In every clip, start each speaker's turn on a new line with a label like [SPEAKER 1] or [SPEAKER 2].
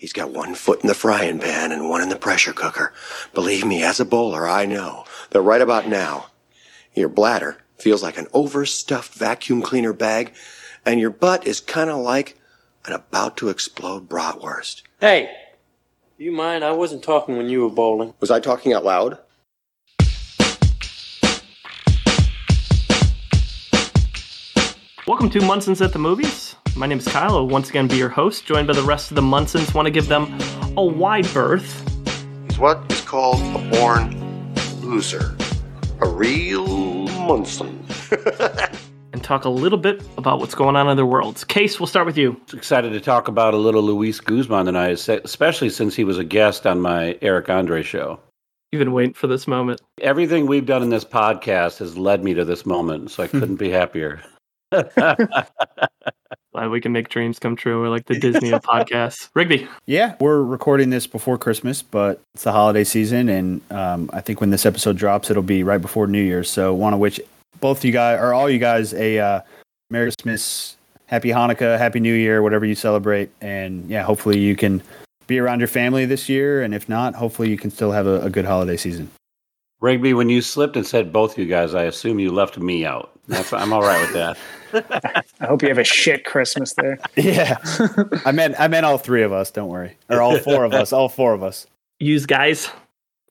[SPEAKER 1] He's got one foot in the frying pan and one in the pressure cooker. Believe me, as a bowler, I know that right about now, your bladder feels like an overstuffed vacuum cleaner bag, and your butt is kind of like an about to explode bratwurst.
[SPEAKER 2] Hey, do you mind? I wasn't talking when you were bowling.
[SPEAKER 1] Was I talking out loud?
[SPEAKER 3] Welcome to Munson's at the Movies. My name is Kyle. I'll once again be your host, joined by the rest of the Munsons. Want to give them a wide berth.
[SPEAKER 1] He's what is called a born loser. A real Munson.
[SPEAKER 3] and talk a little bit about what's going on in their worlds. Case, we'll start with you.
[SPEAKER 4] Excited to talk about a little Luis Guzman tonight, especially since he was a guest on my Eric Andre show.
[SPEAKER 3] You've been waiting for this moment.
[SPEAKER 4] Everything we've done in this podcast has led me to this moment, so I couldn't be happier.
[SPEAKER 3] Glad we can make dreams come true. We're like the Disney of podcasts. Rigby.
[SPEAKER 5] Yeah, we're recording this before Christmas, but it's the holiday season, and um, I think when this episode drops, it'll be right before New Year's. So, want to wish both you guys or all you guys a uh, Merry Christmas, Happy Hanukkah, Happy New Year, whatever you celebrate, and yeah, hopefully you can be around your family this year, and if not, hopefully you can still have a, a good holiday season.
[SPEAKER 4] Rigby, when you slipped and said both you guys, I assume you left me out. That's I'm all right with that.
[SPEAKER 6] I hope you have a shit Christmas there.
[SPEAKER 5] Yeah, I meant I meant all three of us. Don't worry, or all four of us. All four of us.
[SPEAKER 3] Use guys.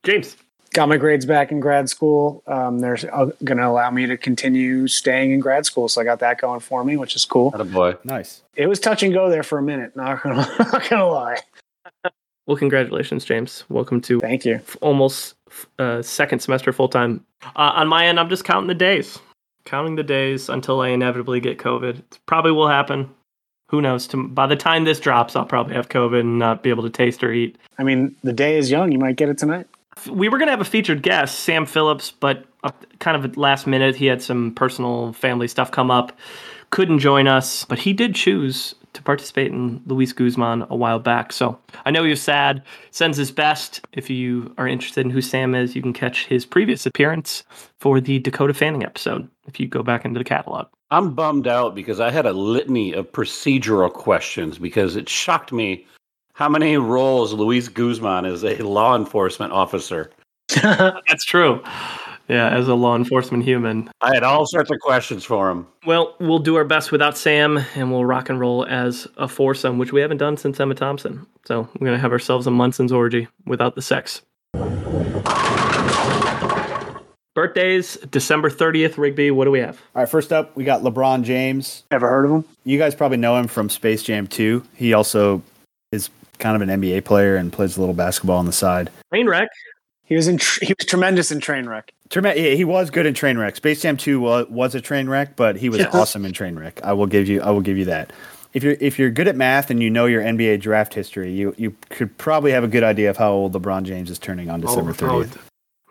[SPEAKER 3] James
[SPEAKER 6] got my grades back in grad school. Um, they're going to allow me to continue staying in grad school, so I got that going for me, which is cool.
[SPEAKER 4] a boy,
[SPEAKER 5] nice.
[SPEAKER 6] It was touch and go there for a minute. Not gonna, not gonna lie.
[SPEAKER 3] Well, congratulations, James. Welcome to
[SPEAKER 6] thank you.
[SPEAKER 3] Almost uh, second semester full time. Uh, on my end, I'm just counting the days counting the days until I inevitably get COVID. It probably will happen. Who knows? By the time this drops, I'll probably have COVID and not be able to taste or eat.
[SPEAKER 6] I mean, the day is young. You might get it tonight.
[SPEAKER 3] We were going to have a featured guest, Sam Phillips, but uh, kind of at last minute, he had some personal family stuff come up. Couldn't join us, but he did choose participate in Luis Guzman a while back. So I know you're sad. Sends his best. If you are interested in who Sam is, you can catch his previous appearance for the Dakota Fanning episode if you go back into the catalog.
[SPEAKER 4] I'm bummed out because I had a litany of procedural questions because it shocked me how many roles Luis Guzman is a law enforcement officer.
[SPEAKER 3] That's true. Yeah, as a law enforcement human.
[SPEAKER 4] I had all sorts of questions for him.
[SPEAKER 3] Well, we'll do our best without Sam and we'll rock and roll as a foursome, which we haven't done since Emma Thompson. So we're going to have ourselves a Munson's orgy without the sex. Birthdays, December 30th, Rigby. What do we have?
[SPEAKER 5] All right, first up, we got LeBron James.
[SPEAKER 6] Ever heard of him?
[SPEAKER 5] You guys probably know him from Space Jam 2. He also is kind of an NBA player and plays a little basketball on the side.
[SPEAKER 3] Trainwreck.
[SPEAKER 6] He was in. Tr- he was tremendous in Trainwreck.
[SPEAKER 5] Trem- yeah, he was good in Trainwreck. Space Jam Two was, was a Trainwreck, but he was awesome in Trainwreck. I will give you. I will give you that. If you're if you're good at math and you know your NBA draft history, you you could probably have a good idea of how old LeBron James is turning on December thirtieth. Oh,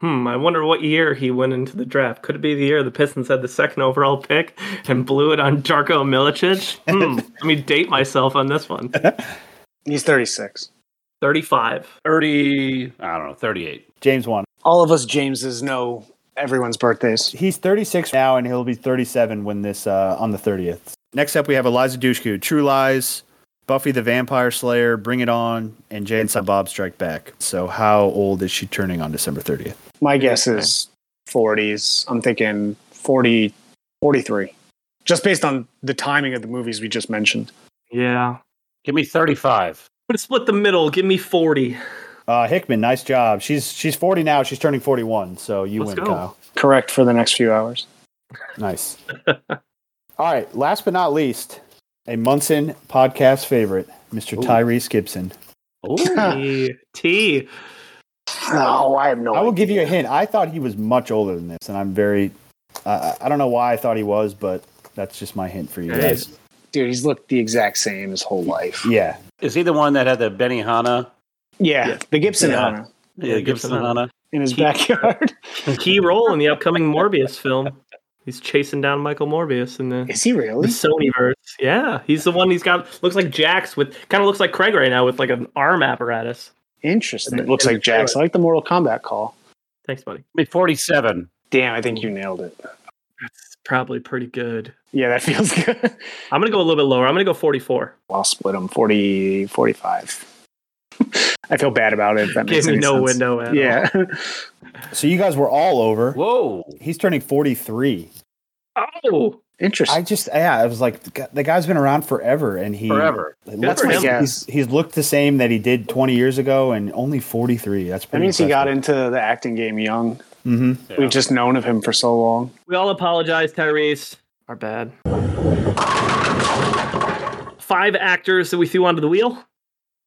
[SPEAKER 3] hmm, I wonder what year he went into the draft. Could it be the year the Pistons had the second overall pick and blew it on Darko Milicic? Hmm, let me date myself on this one.
[SPEAKER 6] He's 36.
[SPEAKER 3] 35.
[SPEAKER 4] 30, I don't know, 38.
[SPEAKER 5] James won.
[SPEAKER 6] All of us Jameses know everyone's birthdays.
[SPEAKER 5] He's 36 now, and he'll be 37 when this uh, on the 30th. Next up, we have Eliza Dushku, True Lies, Buffy the Vampire Slayer, Bring It On, and Jay and Bob Strike Back. So, how old is she turning on December 30th?
[SPEAKER 6] My guess is 40s. I'm thinking 40, 43, just based on the timing of the movies we just mentioned.
[SPEAKER 3] Yeah.
[SPEAKER 4] Give me 35.
[SPEAKER 3] But split the middle. Give me 40.
[SPEAKER 5] Uh, Hickman, nice job. She's she's 40 now. She's turning 41. So you Let's win, go. Kyle.
[SPEAKER 6] Correct for the next few hours.
[SPEAKER 5] Nice. All right. Last but not least, a Munson podcast favorite, Mr. Ooh. Tyrese Gibson.
[SPEAKER 3] Ooh. T.
[SPEAKER 6] Oh, I have no.
[SPEAKER 5] I will
[SPEAKER 6] idea.
[SPEAKER 5] give you a hint. I thought he was much older than this, and I'm very. Uh, I don't know why I thought he was, but that's just my hint for you guys.
[SPEAKER 6] Dude, he's looked the exact same his whole life.
[SPEAKER 5] Yeah.
[SPEAKER 4] Is he the one that had the Benny Benihana
[SPEAKER 6] yeah, yeah. the Gibson yeah. Hana.
[SPEAKER 4] Yeah, the Gibson, Gibson Hana.
[SPEAKER 6] In his key, backyard.
[SPEAKER 3] key role in the upcoming oh Morbius film. He's chasing down Michael Morbius in the
[SPEAKER 6] Is he really?
[SPEAKER 3] The Sony verse. Yeah. He's the one he's got looks like Jax with kind of looks like Craig right now with like an arm apparatus.
[SPEAKER 6] Interesting. It looks like Jax. I like the Mortal Kombat call.
[SPEAKER 3] Thanks, buddy.
[SPEAKER 4] Be 47.
[SPEAKER 6] Damn, I think you nailed it.
[SPEAKER 3] That's probably pretty good.
[SPEAKER 6] Yeah, that feels good.
[SPEAKER 3] I'm going to go a little bit lower. I'm going to go 44.
[SPEAKER 6] I'll split them 40, 45. I feel bad about it. If that makes
[SPEAKER 3] Gave me
[SPEAKER 6] any
[SPEAKER 3] no
[SPEAKER 6] sense.
[SPEAKER 3] window at all.
[SPEAKER 6] Yeah.
[SPEAKER 5] So you guys were all over.
[SPEAKER 4] Whoa.
[SPEAKER 5] He's turning 43.
[SPEAKER 3] Oh,
[SPEAKER 6] Interesting.
[SPEAKER 5] I just, yeah, I was like, the guy- the guy's been around forever, and he
[SPEAKER 4] Forever.
[SPEAKER 5] it
[SPEAKER 6] That's
[SPEAKER 5] looks
[SPEAKER 6] my
[SPEAKER 5] like
[SPEAKER 6] guess.
[SPEAKER 5] he's, he's looked the same that he did 20 years ago, and only 43. That's pretty.
[SPEAKER 6] that
[SPEAKER 5] pretty.
[SPEAKER 6] means he got into the acting game young.
[SPEAKER 5] hmm
[SPEAKER 6] We've just known of him for so long.
[SPEAKER 3] we all apologize, Tyrese. Our bad. Five actors that we threw onto the wheel.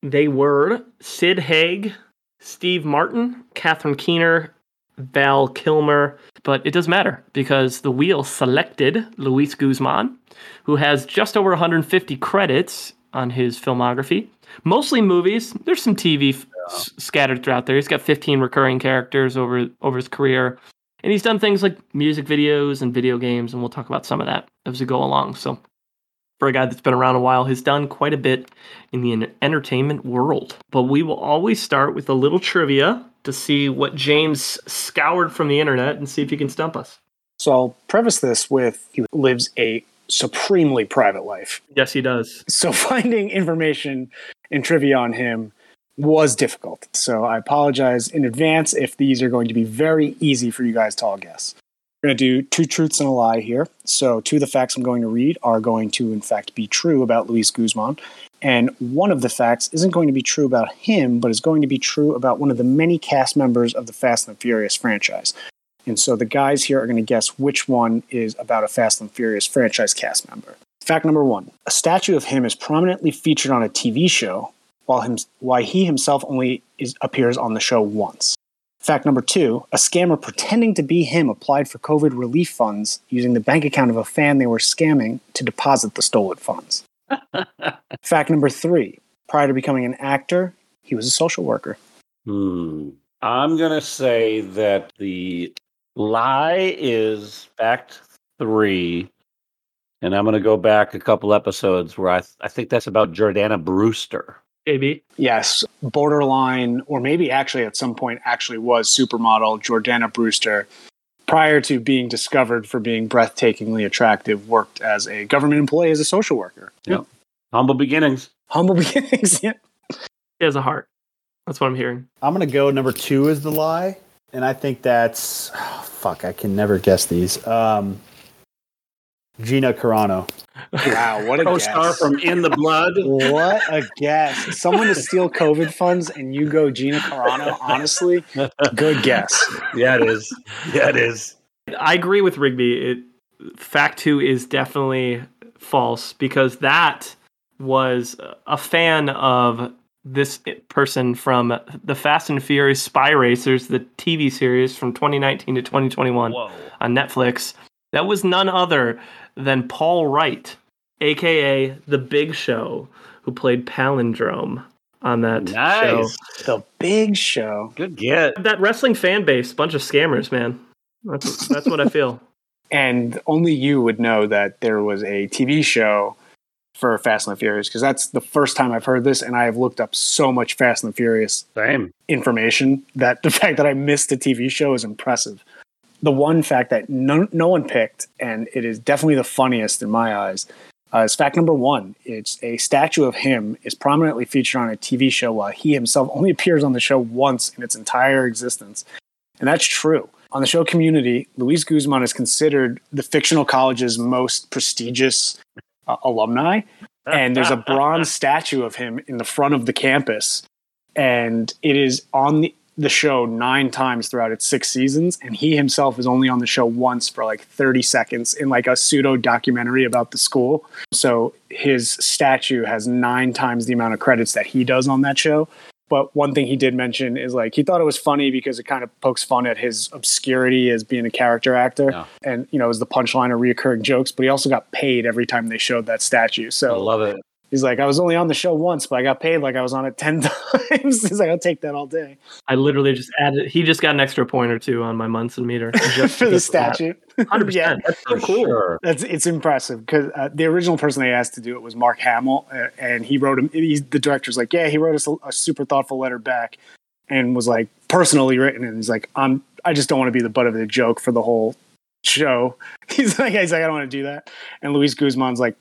[SPEAKER 3] They were Sid Haig, Steve Martin, Catherine Keener, Val Kilmer, but it doesn't matter because the wheel selected Luis Guzman, who has just over 150 credits on his filmography. Mostly movies. There's some TV f- s- scattered throughout there. He's got 15 recurring characters over over his career, and he's done things like music videos and video games, and we'll talk about some of that as we go along. So, for a guy that's been around a while, has done quite a bit in the entertainment world. But we will always start with a little trivia to see what James scoured from the internet and see if he can stump us.
[SPEAKER 6] So I'll preface this with he lives a supremely private life.
[SPEAKER 3] Yes, he does.
[SPEAKER 6] So finding information and trivia on him was difficult. So I apologize in advance if these are going to be very easy for you guys to all guess. We're going to do two truths and a lie here. So two of the facts I'm going to read are going to, in fact, be true about Luis Guzman. And one of the facts isn't going to be true about him, but is going to be true about one of the many cast members of the Fast and the Furious franchise. And so the guys here are going to guess which one is about a Fast and Furious franchise cast member. Fact number one a statue of him is prominently featured on a TV show, while, him, while he himself only is, appears on the show once. Fact number two a scammer pretending to be him applied for COVID relief funds using the bank account of a fan they were scamming to deposit the stolen funds. Fact number three prior to becoming an actor, he was a social worker.
[SPEAKER 4] Hmm. I'm going to say that the lie is fact three. And I'm going to go back a couple episodes where I, th- I think that's about Jordana Brewster.
[SPEAKER 3] AB.
[SPEAKER 6] Yes, borderline, or maybe actually at some point actually was supermodel Jordana Brewster. Prior to being discovered for being breathtakingly attractive, worked as a government employee as a social worker.
[SPEAKER 4] Yep. Humble beginnings.
[SPEAKER 6] Humble beginnings. yeah.
[SPEAKER 3] He has a heart. That's what I'm hearing.
[SPEAKER 5] I'm gonna go number two is the lie, and I think that's fuck. I can never guess these. Um, Gina Carano.
[SPEAKER 6] Wow, what a
[SPEAKER 4] Co-star from In the Blood.
[SPEAKER 6] what a guess. Someone to steal COVID funds and you go Gina Carano, honestly, good guess.
[SPEAKER 4] yeah, it is. Yeah, it is.
[SPEAKER 3] I agree with Rigby. It, fact two is definitely false because that was a fan of this person from the Fast and Furious Spy Racers, the TV series from 2019 to 2021
[SPEAKER 4] Whoa.
[SPEAKER 3] on Netflix. That was none other than Paul Wight, aka The Big Show, who played Palindrome on that show.
[SPEAKER 4] Nice.
[SPEAKER 6] The big show.
[SPEAKER 4] Good get.
[SPEAKER 3] That wrestling fan base, bunch of scammers, man. That's, that's what I feel.
[SPEAKER 6] And only you would know that there was a TV show for Fast and the Furious because that's the first time I've heard this, and I have looked up so much Fast and the Furious
[SPEAKER 4] Same.
[SPEAKER 6] information that the fact that I missed the TV show is impressive. The one fact that no, no one picked, and it is definitely the funniest in my eyes, uh, is fact number one. It's a statue of him is prominently featured on a TV show while he himself only appears on the show once in its entire existence. And that's true. On the show Community, Luis Guzman is considered the fictional college's most prestigious uh, alumni. And there's a bronze statue of him in the front of the campus. And it is on the, the show nine times throughout its six seasons. And he himself is only on the show once for like 30 seconds in like a pseudo documentary about the school. So his statue has nine times the amount of credits that he does on that show. But one thing he did mention is like he thought it was funny because it kind of pokes fun at his obscurity as being a character actor,
[SPEAKER 4] Yeah.
[SPEAKER 6] and you know, is the punchline of reoccurring jokes. But he also got paid every time they showed that statue.
[SPEAKER 4] I
[SPEAKER 6] So
[SPEAKER 4] love it.
[SPEAKER 6] He's like, I was only on the show once, but I got paid like I was on it ten times. he's like, I'll take that all day
[SPEAKER 3] I literally just added. He just got an extra point or two on my Munson meter just
[SPEAKER 6] for the
[SPEAKER 3] because of that.
[SPEAKER 6] statue.
[SPEAKER 3] 100%.
[SPEAKER 6] yeah,
[SPEAKER 3] That's so
[SPEAKER 4] For
[SPEAKER 3] cool.
[SPEAKER 4] sure.
[SPEAKER 6] That's it's impressive because uh, the original person they asked to do it was Mark Hamill, uh, and he wrote him. He's, the director's like, yeah, he wrote us a, a super thoughtful letter back, and was like personally written, and he's like, I'm, I just don't want to be the butt of the joke for the whole show. He's like, he's like, I don't want to do that, and Luis Guzman's like,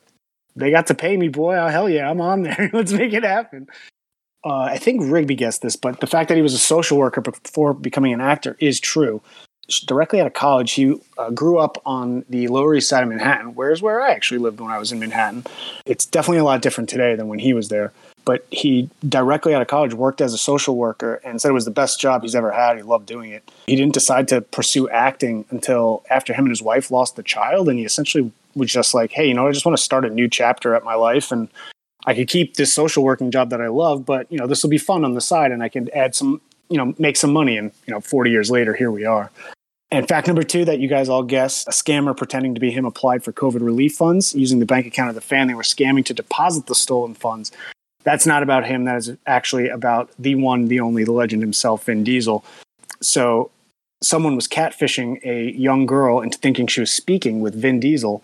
[SPEAKER 6] they got to pay me, boy. Oh hell yeah, I'm on there. Let's make it happen. uh, I think Rigby guessed this, but the fact that he was a social worker before becoming an actor is true. Directly out of college, he uh, grew up on the Lower East Side of Manhattan, where's where I actually lived when I was in Manhattan. It's definitely a lot different today than when he was there. But he directly out of college worked as a social worker and said it was the best job he's ever had. He loved doing it. He didn't decide to pursue acting until after him and his wife lost the child, and he essentially was just like, "Hey, you know, I just want to start a new chapter at my life and I could keep this social working job that I love, but you know, this will be fun on the side and I can add some, you know, make some money. And, you know, 40 years later, here we are. And fact number two that you guys all guessed a scammer pretending to be him applied for COVID relief funds using the bank account of the fan. They were scamming to deposit the stolen funds. That's not about him. That is actually about the one, the only, the legend himself, Vin Diesel. So someone was catfishing a young girl into thinking she was speaking with Vin Diesel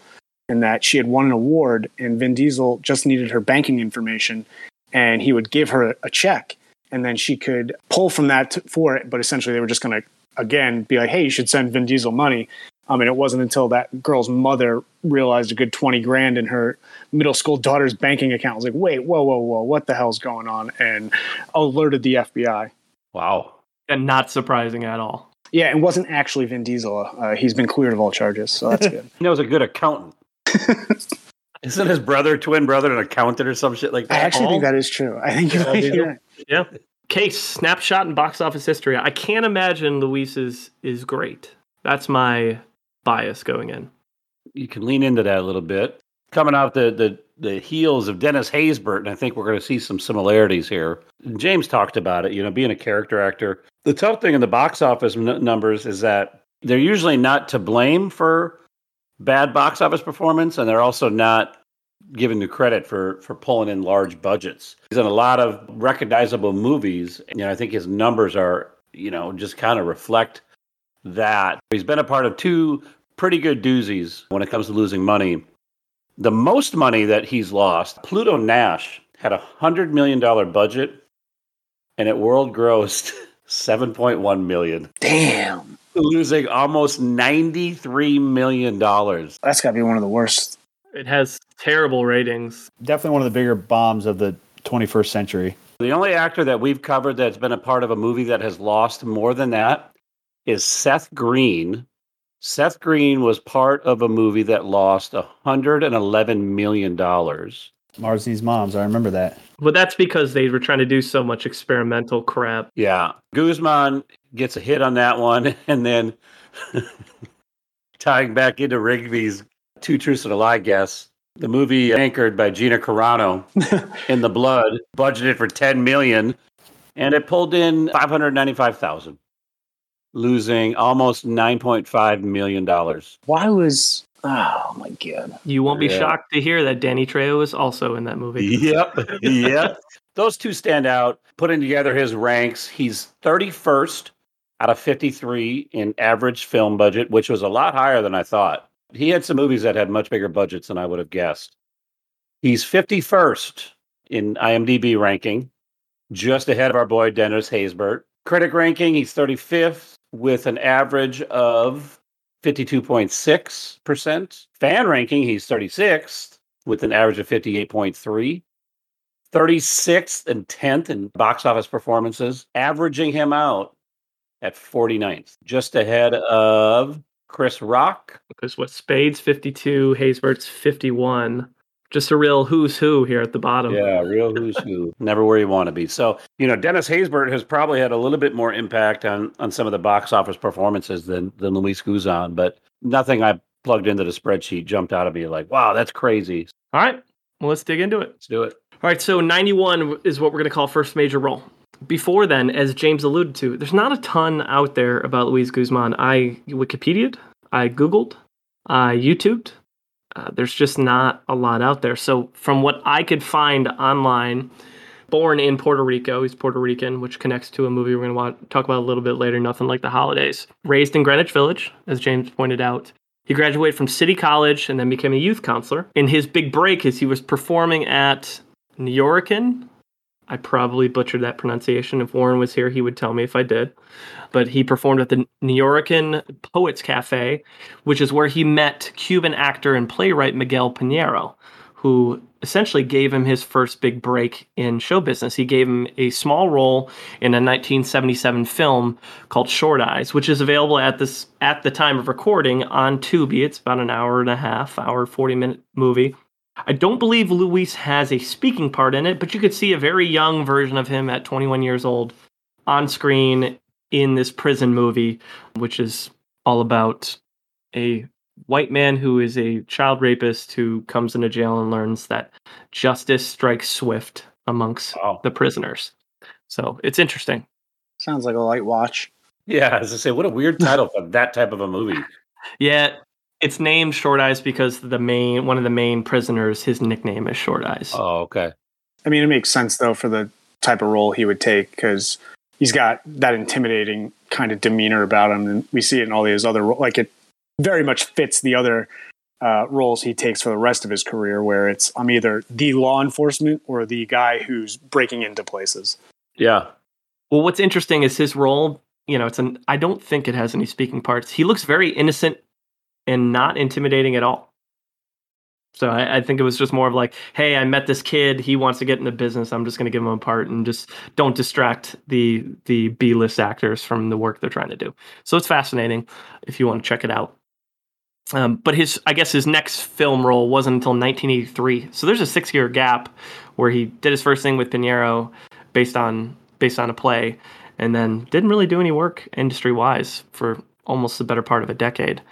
[SPEAKER 6] and that she had won an award and Vin Diesel just needed her banking information and he would give her a check and then she could pull from that for it but essentially they were just going to again be like hey you should send Vin Diesel money um, mean, it wasn't until that girl's mother realized a good 20 grand in her middle school daughter's banking account I was like wait whoa whoa whoa what the hell's going on and alerted the FBI
[SPEAKER 4] Wow.
[SPEAKER 3] And not surprising at all.
[SPEAKER 6] yeah it wasn't actually Vin Diesel uh, he's been cleared of all charges so that's good
[SPEAKER 4] He knows a good accountant. Isn't his brother, twin brother, an accountant or some shit like that?
[SPEAKER 6] I
[SPEAKER 4] that?
[SPEAKER 6] actually think that is true I think you're
[SPEAKER 4] Yeah,
[SPEAKER 6] right, you're right.
[SPEAKER 3] Yeah. Case snapshot in box office history. I can't imagine Luis is is great. That's my bias going in.
[SPEAKER 4] you can lean into that a little bit. Coming off the the the heels of Dennis Haysbert, and I think we're going to see some similarities here. James talked about it. You know, being a character actor, the tough thing in the box office n- numbers is that they're usually not to blame for bad box office performance, and they're also not given the credit for for pulling in large budgets. He's in a lot of recognizable movies. and, You know, I think his numbers are you know just kind of reflect that. He's been a part of two pretty good doozies when it comes to losing money. The most money that he's lost, Pluto Nash had a hundred million dollar budget, and it world grossed seven point one million,
[SPEAKER 6] damn
[SPEAKER 4] losing almost ninety three million dollars.
[SPEAKER 6] that's got to be one of the worst
[SPEAKER 3] It has terrible ratings.
[SPEAKER 5] Definitely one of the bigger bombs of the 21st century.
[SPEAKER 4] The only actor that we've covered that's been a part of a movie that has lost more than that is Seth Green. Seth Green was part of a movie that lost $111 million.
[SPEAKER 5] Mars Needs Moms. I remember that.
[SPEAKER 3] But that's because they were trying to do so much experimental crap.
[SPEAKER 4] Yeah. Guzman gets a hit on that one. And then tying back into Rigby's Two Truths and a Lie guess, the movie anchored by Gina Carano in the blood, budgeted for 10 million, and it pulled in 595,000, losing almost 9.5 million dollars.
[SPEAKER 6] why was oh my god
[SPEAKER 3] You won't be
[SPEAKER 4] Yeah.
[SPEAKER 3] shocked to hear that Danny Trejo is also in that movie.
[SPEAKER 4] Yep. yep. Those two stand out. Putting together his ranks, he's 31st out of 53 in average film budget, which was a lot higher than I thought. He had some movies that had much bigger budgets than I would have guessed. He's 51st in IMDb ranking, just ahead of our boy Dennis Haysbert. Critic ranking, he's 35th with an average of 52.6%. Fan ranking, he's 36th with an average of 58.3. 36th and 10th in box office performances, averaging him out at 49th, just ahead of Chris Rock.
[SPEAKER 3] Because what Spades 52, Haysbert's 51. Just a real who's who here at the bottom.
[SPEAKER 4] Yeah, real who's who. Never where you want to be. So, you know, Dennis Haysbert has probably had a little bit more impact on on some of the box office performances than than Luis Guzman, but nothing I plugged into the spreadsheet jumped out at me like, wow, that's crazy.
[SPEAKER 3] All right. Well, let's dig into it.
[SPEAKER 4] Let's do it.
[SPEAKER 3] All right, so 91 is what we're going to call first major role. Before then, as James alluded to, there's not a ton out there about Luis Guzman. I Wikipedia'd, I Googled, I YouTubed. Uh, there's just not a lot out there. So, from what I could find online, born in Puerto Rico, he's Puerto Rican, which connects to a movie we're going to talk about a little bit later, Nothing Like the Holidays. Raised in Greenwich Village, as James pointed out. He graduated from City College and then became a youth counselor. In his big break is he was performing at Nuyorican. I probably butchered that pronunciation. If Warren was here, he would tell me if I did. But he performed at the Nuyorican Poets Cafe, which is where he met Cuban actor and playwright Miguel Piñero, who essentially gave him his first big break in show business. He gave him a small role in a 1977 film called Short Eyes, which is available at this at the time of recording on Tubi. It's about an hour and a half, hour 40 minute movie. I don't believe Luis has a speaking part in it, but you could see a very young version of him at 21 years old on screen in this prison movie, which is all about a white man who is a child rapist who comes into jail and learns that justice strikes swift amongst
[SPEAKER 4] Wow.
[SPEAKER 3] the prisoners. So it's interesting.
[SPEAKER 6] Sounds like a light watch.
[SPEAKER 4] Yeah, as I say, what a weird title for that type of a movie.
[SPEAKER 3] Yeah, it's named Short Eyes because the main one of the main prisoners, his nickname is Short Eyes.
[SPEAKER 4] Oh, okay.
[SPEAKER 6] I mean, it makes sense though for the type of role he would take because he's got that intimidating kind of demeanor about him, and we see it in all these other ro- like it very much fits the other uh, roles he takes for the rest of his career, where it's I'm either the law enforcement or the guy who's breaking into places.
[SPEAKER 4] Yeah.
[SPEAKER 3] Well, what's interesting is his role. You know, it's an. I don't think it has any speaking parts. He looks very innocent and not intimidating at all. So I, I think it was just more of like, hey, I met this kid. He wants to get into business. I'm just going to give him a part and just don't distract the the B list actors from the work they're trying to do. So it's fascinating if you want to check it out. Um, but his, I guess, his next film role wasn't until 1983. So there's a six year gap where he did his first thing with Piñero, based on based on a play, and then didn't really do any work industry wise for almost the better part of a decade.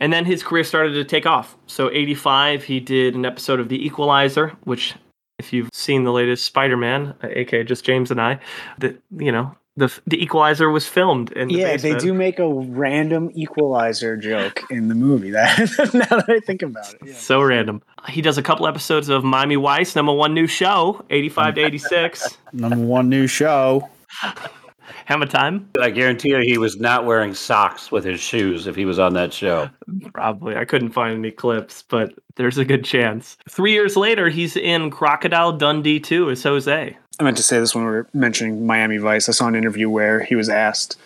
[SPEAKER 3] And then his career started to take off. So 85, he did an episode of The Equalizer, which if you've seen the latest Spider-Man, uh, aka just James and I, the you know, the the Equalizer was filmed in the
[SPEAKER 6] yeah,
[SPEAKER 3] basement.
[SPEAKER 6] they do make a random equalizer joke in the movie. That now that I think about it, yeah.
[SPEAKER 3] So random. He does a couple episodes of Miami Vice, number one new show, 85 to 86.
[SPEAKER 5] Number one new show.
[SPEAKER 3] Hammer time?
[SPEAKER 4] I guarantee you he was not wearing socks with his shoes if he was on that show.
[SPEAKER 3] Probably. I couldn't find any clips, but there's a good chance. Three years later, he's in Crocodile Dundee 2 as Jose.
[SPEAKER 6] I meant to say this when we were mentioning Miami Vice. I saw an interview where he was asked,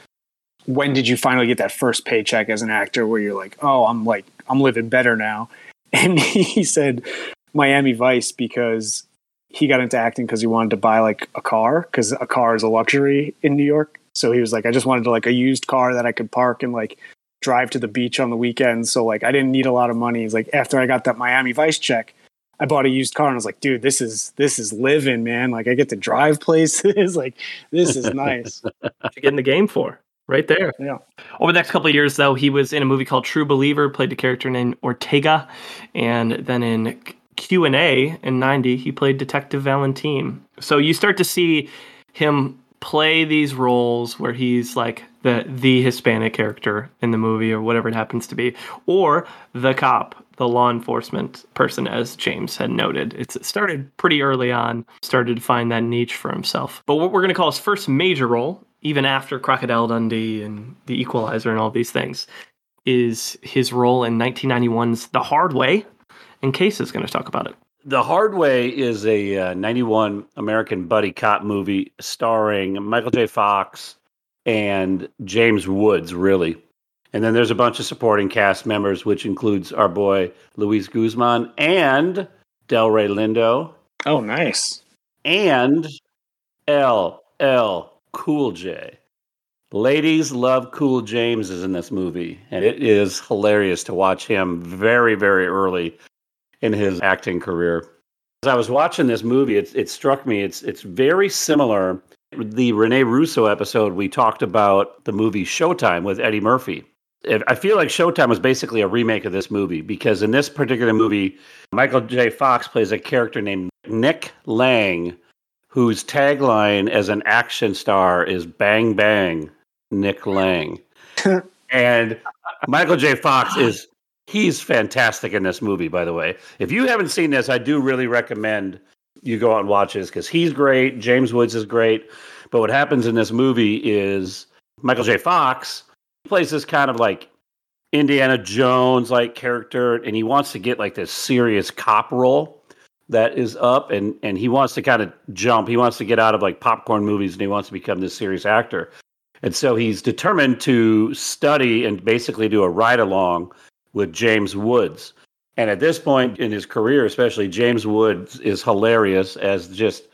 [SPEAKER 6] "When did you finally get that first paycheck as an actor? Where you're like, oh, I'm like, I'm living better now." And he said, "Miami Vice," because he got into acting because he wanted to buy like a car because a car is a luxury in New York. So he was like, I just wanted to like a used car that I could park and like drive to the beach on the weekends. So like I didn't need a lot of money. He's like, after I got that Miami Vice check, I bought a used car and I was like, dude, this is this is living, man. Like I get to drive places. like this is nice.
[SPEAKER 3] What you get in the game for? Right there.
[SPEAKER 6] Yeah.
[SPEAKER 3] Over the next couple of years, though, he was in a movie called True Believer, played a character named Ortega, and then in Q and A in '90, he played Detective Valentine. So you start to see him play these roles where he's like the the Hispanic character in the movie, or whatever it happens to be, or the cop, the law enforcement person, as James had noted. It's, it started pretty early on, started to find that niche for himself. But what we're going to call his first major role, even after Crocodile Dundee and The Equalizer and all these things, is his role in 1991's The Hard Way. And Case is going to talk about it.
[SPEAKER 4] The Hard Way is a uh, 91 American buddy cop movie starring Michael J. Fox and James Woods, really. And then there's a bunch of supporting cast members, which includes our boy Luis Guzman and Delroy Lindo
[SPEAKER 6] Oh, nice.
[SPEAKER 4] and LL Cool J. Ladies love Cool James is in this movie, and it is hilarious to watch him very, very early in his acting career. As I was watching this movie, it, it struck me it's it's very similar. The Rene Russo episode we talked about the movie Showtime with Eddie Murphy. I feel like Showtime was basically a remake of this movie because in this particular movie, Michael J. Fox plays a character named Nick Lang, whose tagline as an action star is "Bang Bang, Nick Lang," and Michael J. Fox is he's fantastic in this movie. By the way, if you haven't seen this, I do really recommend you go out and watch this because he's great. James Woods is great. But what happens in this movie is Michael J. Fox plays this kind of like Indiana Jones like character, and he wants to get like this serious cop role that is up, and and he wants to kind of jump. He wants to get out of like popcorn movies, and he wants to become this serious actor. And so he's determined to study and basically do a ride along with James Woods. And at this point in his career, especially, James Woods is hilarious as just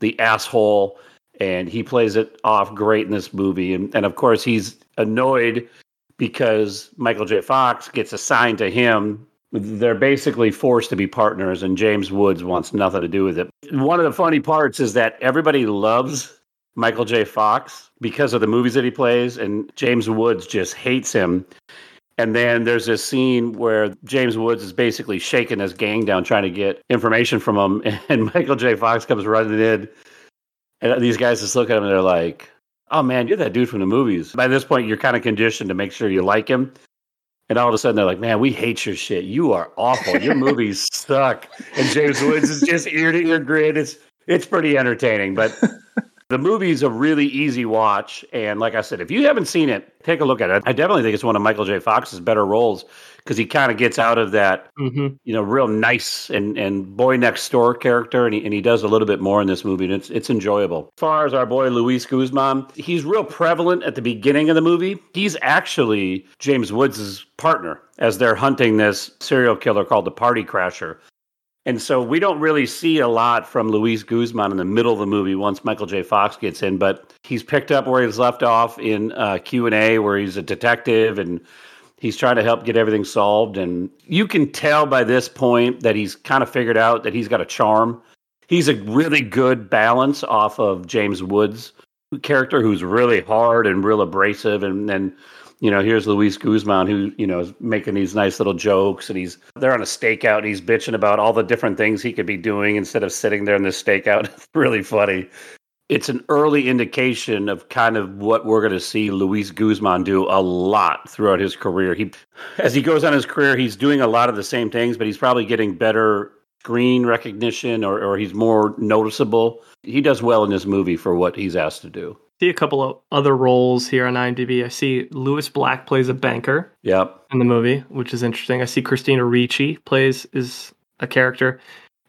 [SPEAKER 4] the asshole, and he plays it off great in this movie. And, and of course, he's annoyed because Michael J. Fox gets assigned to him. They're basically forced to be partners, and James Woods wants nothing to do with it. One of the funny parts is that everybody loves Michael J. Fox because of the movies that he plays, and James Woods just hates him. And then there's this scene where James Woods is basically shaking his gang down trying to get information from him. And Michael J. Fox comes running in. And these guys just look at him and they're like, oh man, you're that dude from the movies. By this point, you're kind of conditioned to make sure you like him. And all of a sudden, they're like, man, we hate your shit. You are awful. Your movies suck. And James Woods is just ear to ear grin. It's, it's pretty entertaining. But the movie's a really easy watch. And like I said, if you haven't seen it, take a look at it. I definitely think it's one of Michael J. Fox's better roles because he kind of gets out of that,
[SPEAKER 3] Mm-hmm.
[SPEAKER 4] you know, real nice and, and boy next door character. And he, and he does a little bit more in this movie. And it's, it's enjoyable. As far as our boy Luis Guzman, he's real prevalent at the beginning of the movie. He's actually James Woods' partner as they're hunting this serial killer called the Party Crasher. And so we don't really see a lot from Luis Guzman in the middle of the movie once Michael J. Fox gets in, but he's picked up where he's left off in uh, Q and A, where he's a detective and he's trying to help get everything solved. And you can tell by this point that he's kind of figured out that he's got a charm. He's a really good balance off of James Woods' character, who's really hard and real abrasive, and then you know, here's Luis Guzman who, you know, is making these nice little jokes and he's they're on a stakeout and he's bitching about all the different things he could be doing instead of sitting there in this stakeout. It's really funny. It's an early indication of kind of what we're going to see Luis Guzman do a lot throughout his career. He as he goes on his career, he's doing a lot of the same things, but he's probably getting better screen recognition or, or he's more noticeable. He does well in this movie for what he's asked to do.
[SPEAKER 3] See a couple of other roles here on IMDb. I see Lewis Black plays a banker
[SPEAKER 4] Yep.
[SPEAKER 3] in the movie, which is interesting. I see Christina Ricci plays is a character.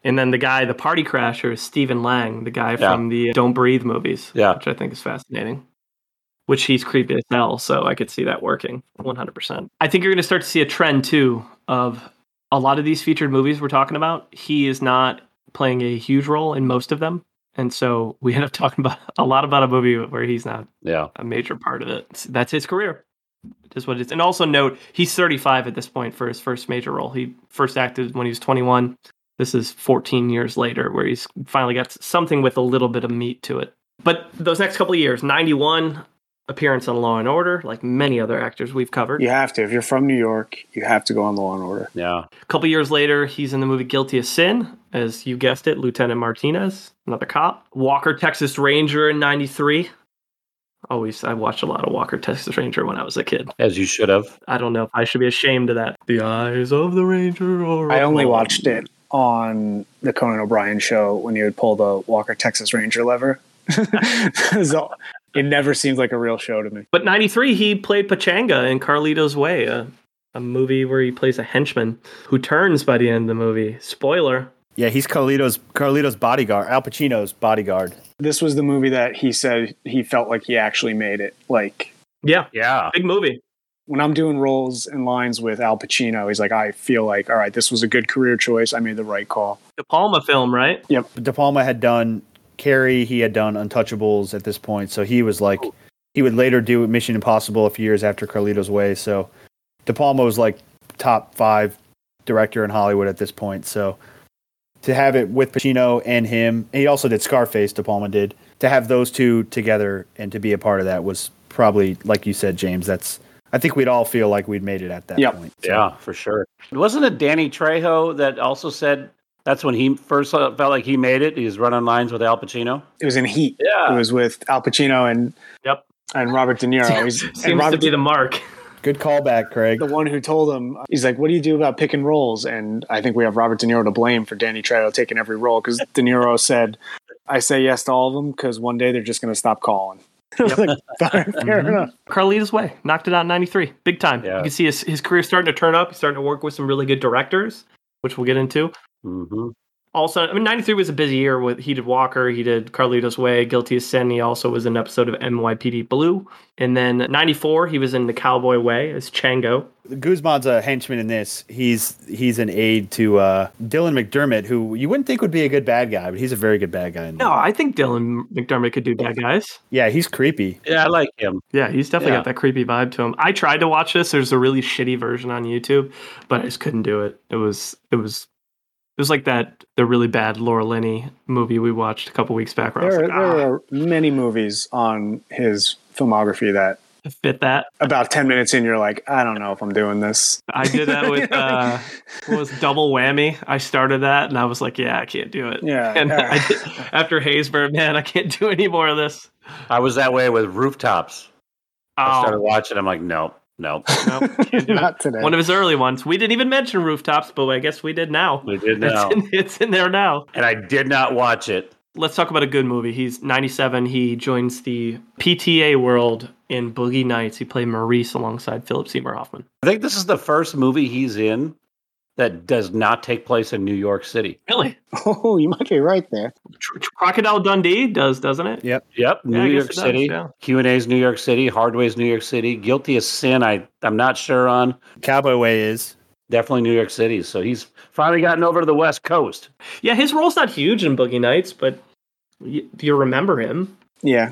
[SPEAKER 3] And then the guy, the party crasher, is Stephen Lang, the guy
[SPEAKER 4] Yeah.
[SPEAKER 3] from the uh, Don't Breathe movies,
[SPEAKER 4] Yeah.
[SPEAKER 3] which I think is fascinating. Which he's creepy as hell, so I could see that working 100%. I think you're going to start to see a trend too of a lot of these featured movies we're talking about. He is not playing a huge role in most of them. And so we end up talking about a lot about a movie where he's not
[SPEAKER 4] Yeah.
[SPEAKER 3] a major part of it. That's his career. It is what it is. And also note, he's 35 at this point for his first major role. He first acted when he was 21. This is 14 years later, where he's finally got something with a little bit of meat to it. But those next couple of years, 91 appearance on Law and Order, like many other actors we've covered.
[SPEAKER 6] You have to. If you're from New York, you have to go on Law and Order.
[SPEAKER 4] Yeah.
[SPEAKER 3] A couple years later, he's in the movie Guilty of Sin, as you guessed it, Lieutenant Martinez, another cop. Walker, Texas Ranger in 93. Always, I watched a lot of Walker, Texas Ranger when I was a kid.
[SPEAKER 4] As you should have.
[SPEAKER 3] I don't know if I should be ashamed of that. The eyes of the Ranger are.
[SPEAKER 6] I only watched it on the Conan O'Brien show when you would pull the Walker Texas Ranger lever. so it never seems like a real show to me.
[SPEAKER 3] But 93, he played Pachanga in Carlito's Way, a, a movie where he plays a henchman who turns by the end of the movie. Spoiler.
[SPEAKER 5] Yeah, he's Carlito's Carlito's bodyguard, Al Pacino's bodyguard.
[SPEAKER 6] This was the movie that he said he felt like he actually made it. Like
[SPEAKER 3] Yeah,
[SPEAKER 4] Yeah.
[SPEAKER 3] big movie.
[SPEAKER 6] when I'm doing roles and lines with Al Pacino, he's like, I feel like, all right, this was a good career choice. I made the right call.
[SPEAKER 3] De Palma film, right? Yep.
[SPEAKER 5] De Palma had done Carrie, he had done Untouchables at this point, so he was like he would later do Mission Impossible a few years after Carlito's Way. So De Palma was like top five director in Hollywood at this point. So to have it with Pacino and him, and he also did Scarface. De Palma did to have those two together and to be a part of that was probably like you said, James. That's I think we'd all feel like we'd made it at that
[SPEAKER 6] Yep.
[SPEAKER 5] point. So-
[SPEAKER 4] Yeah, for sure. Wasn't it Danny Trejo that also said that's when he first felt like he made it? He was running lines with Al Pacino.
[SPEAKER 6] It was in Heat.
[SPEAKER 4] Yeah.
[SPEAKER 6] It was with Al Pacino and
[SPEAKER 3] Yep.
[SPEAKER 6] and Robert De Niro. He's,
[SPEAKER 3] Seems
[SPEAKER 6] Robert
[SPEAKER 3] to be the mark.
[SPEAKER 5] Good callback, Craig.
[SPEAKER 6] the one who told him, he's like, "What do you do about picking roles?" And I think we have Robert De Niro to blame for Danny Trejo taking every role because De Niro said, "I say yes to all of them because one day they're just going to stop calling." I was like, fair, fair
[SPEAKER 3] Mhm.
[SPEAKER 6] enough.
[SPEAKER 3] Carlito's Way knocked it out in 93. Big time.
[SPEAKER 4] Yeah.
[SPEAKER 3] You can see his, his career starting to turn up. He's starting to work with some really good directors, which we'll get into.
[SPEAKER 4] Hmm
[SPEAKER 3] Also, I mean, 93 was a busy year with he did Walker, he did Carlito's Way, Guilty as Sin. He also was in an episode of NYPD Blue. And then 94, he was in The Cowboy Way as Chango.
[SPEAKER 5] Guzman's a henchman in this. He's he's an aide to uh, Dylan McDermott, who you wouldn't think would be a good bad guy, but he's a very good bad guy. In
[SPEAKER 3] No, I think Dylan McDermott could do bad guys.
[SPEAKER 5] Yeah, he's creepy.
[SPEAKER 4] Yeah, I like him.
[SPEAKER 3] Yeah, he's definitely
[SPEAKER 4] Yeah.
[SPEAKER 3] got that creepy vibe to him. I tried to watch this. There's a really shitty version on YouTube, but I just couldn't do it. It was it was it was like that the really bad Laura Linney movie we watched a couple weeks back. Where I was
[SPEAKER 6] There,
[SPEAKER 3] like,
[SPEAKER 6] there
[SPEAKER 3] ah,
[SPEAKER 6] are many movies on his filmography that
[SPEAKER 3] fit that.
[SPEAKER 6] about 10 minutes in, you're like, I don't know if I'm doing this.
[SPEAKER 3] I did that with uh, what was double whammy. I started that and I was like, yeah, I can't do it.
[SPEAKER 6] Yeah,
[SPEAKER 3] And
[SPEAKER 6] yeah.
[SPEAKER 3] I did, after Haysbert, man, I can't do any more of this.
[SPEAKER 4] I was that way with rooftops. I started
[SPEAKER 3] Oh,
[SPEAKER 4] watching. I'm like, no, no,
[SPEAKER 3] no, can't.
[SPEAKER 6] Not today.
[SPEAKER 3] One of his early ones. We didn't even mention rooftops, but I guess we did now.
[SPEAKER 4] we did now,
[SPEAKER 3] It's in, it's in there now.
[SPEAKER 4] and I did not watch it.
[SPEAKER 3] Let's talk about a good movie. He's 97. He joins the PTA world in Boogie Nights. He played Maurice alongside Philip Seymour Hoffman.
[SPEAKER 4] I think this is the first movie he's in that does not take place in New York City.
[SPEAKER 3] Really?
[SPEAKER 6] Oh, you might be right there.
[SPEAKER 3] Tr- Tr- Crocodile Dundee does, doesn't it?
[SPEAKER 5] Yep.
[SPEAKER 4] Yep,
[SPEAKER 3] Yeah,
[SPEAKER 4] New
[SPEAKER 3] I
[SPEAKER 4] York
[SPEAKER 3] it does,
[SPEAKER 4] City.
[SPEAKER 3] yeah.
[SPEAKER 4] Q and A's New York City. Hardway's New York City. Guilty of Sin. I I'm not sure on.
[SPEAKER 5] Cowboy Way is.
[SPEAKER 4] Definitely New York City. So he's finally gotten over to the West Coast.
[SPEAKER 3] Yeah, his role's not huge in Boogie Nights, but y- do you remember him?
[SPEAKER 6] Yeah.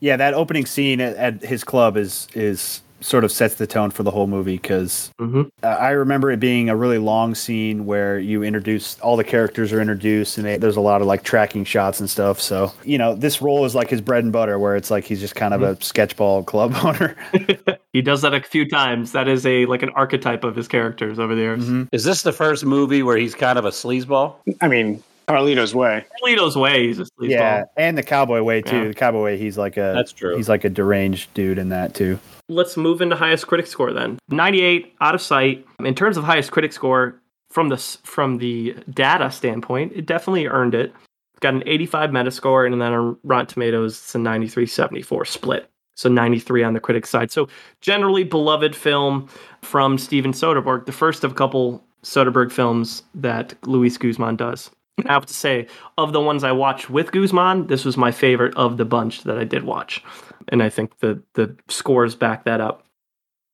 [SPEAKER 5] Yeah, that opening scene at, at his club is is sort of sets the tone for the whole movie because
[SPEAKER 3] Mm-hmm.
[SPEAKER 5] uh, I remember it being a really long scene where you introduce all the characters are introduced and they, there's a lot of like tracking shots and stuff. So you know this role is like his bread and butter, where it's like he's just kind of a sketchball club owner.
[SPEAKER 3] He does that a few times. That is a like an archetype of his characters over the years.
[SPEAKER 5] Mhm.
[SPEAKER 4] Is this the first movie where he's kind of a sleazeball?
[SPEAKER 6] I mean, Carlito's Way.
[SPEAKER 3] Carlito's Way, he's a sleazeball.
[SPEAKER 5] Yeah, and the Cowboy Way too.
[SPEAKER 3] Yeah.
[SPEAKER 5] The Cowboy Way, he's like a
[SPEAKER 4] That's true.
[SPEAKER 5] He's like a deranged dude in that too.
[SPEAKER 3] Let's move into highest critic score then. 98 out of sight. In terms of highest critic score from the from the data standpoint, it definitely earned it. Got an 85 Metascore and then on Rotten Tomatoes it's a 93-74 split. So 93 on the critic side. So generally beloved film from Steven Soderbergh, the first of a couple Soderbergh films that Luis Guzman does. I have to say, of the ones I watched with Guzman, this was my favorite of the bunch that I did watch. And I think the the scores back that up.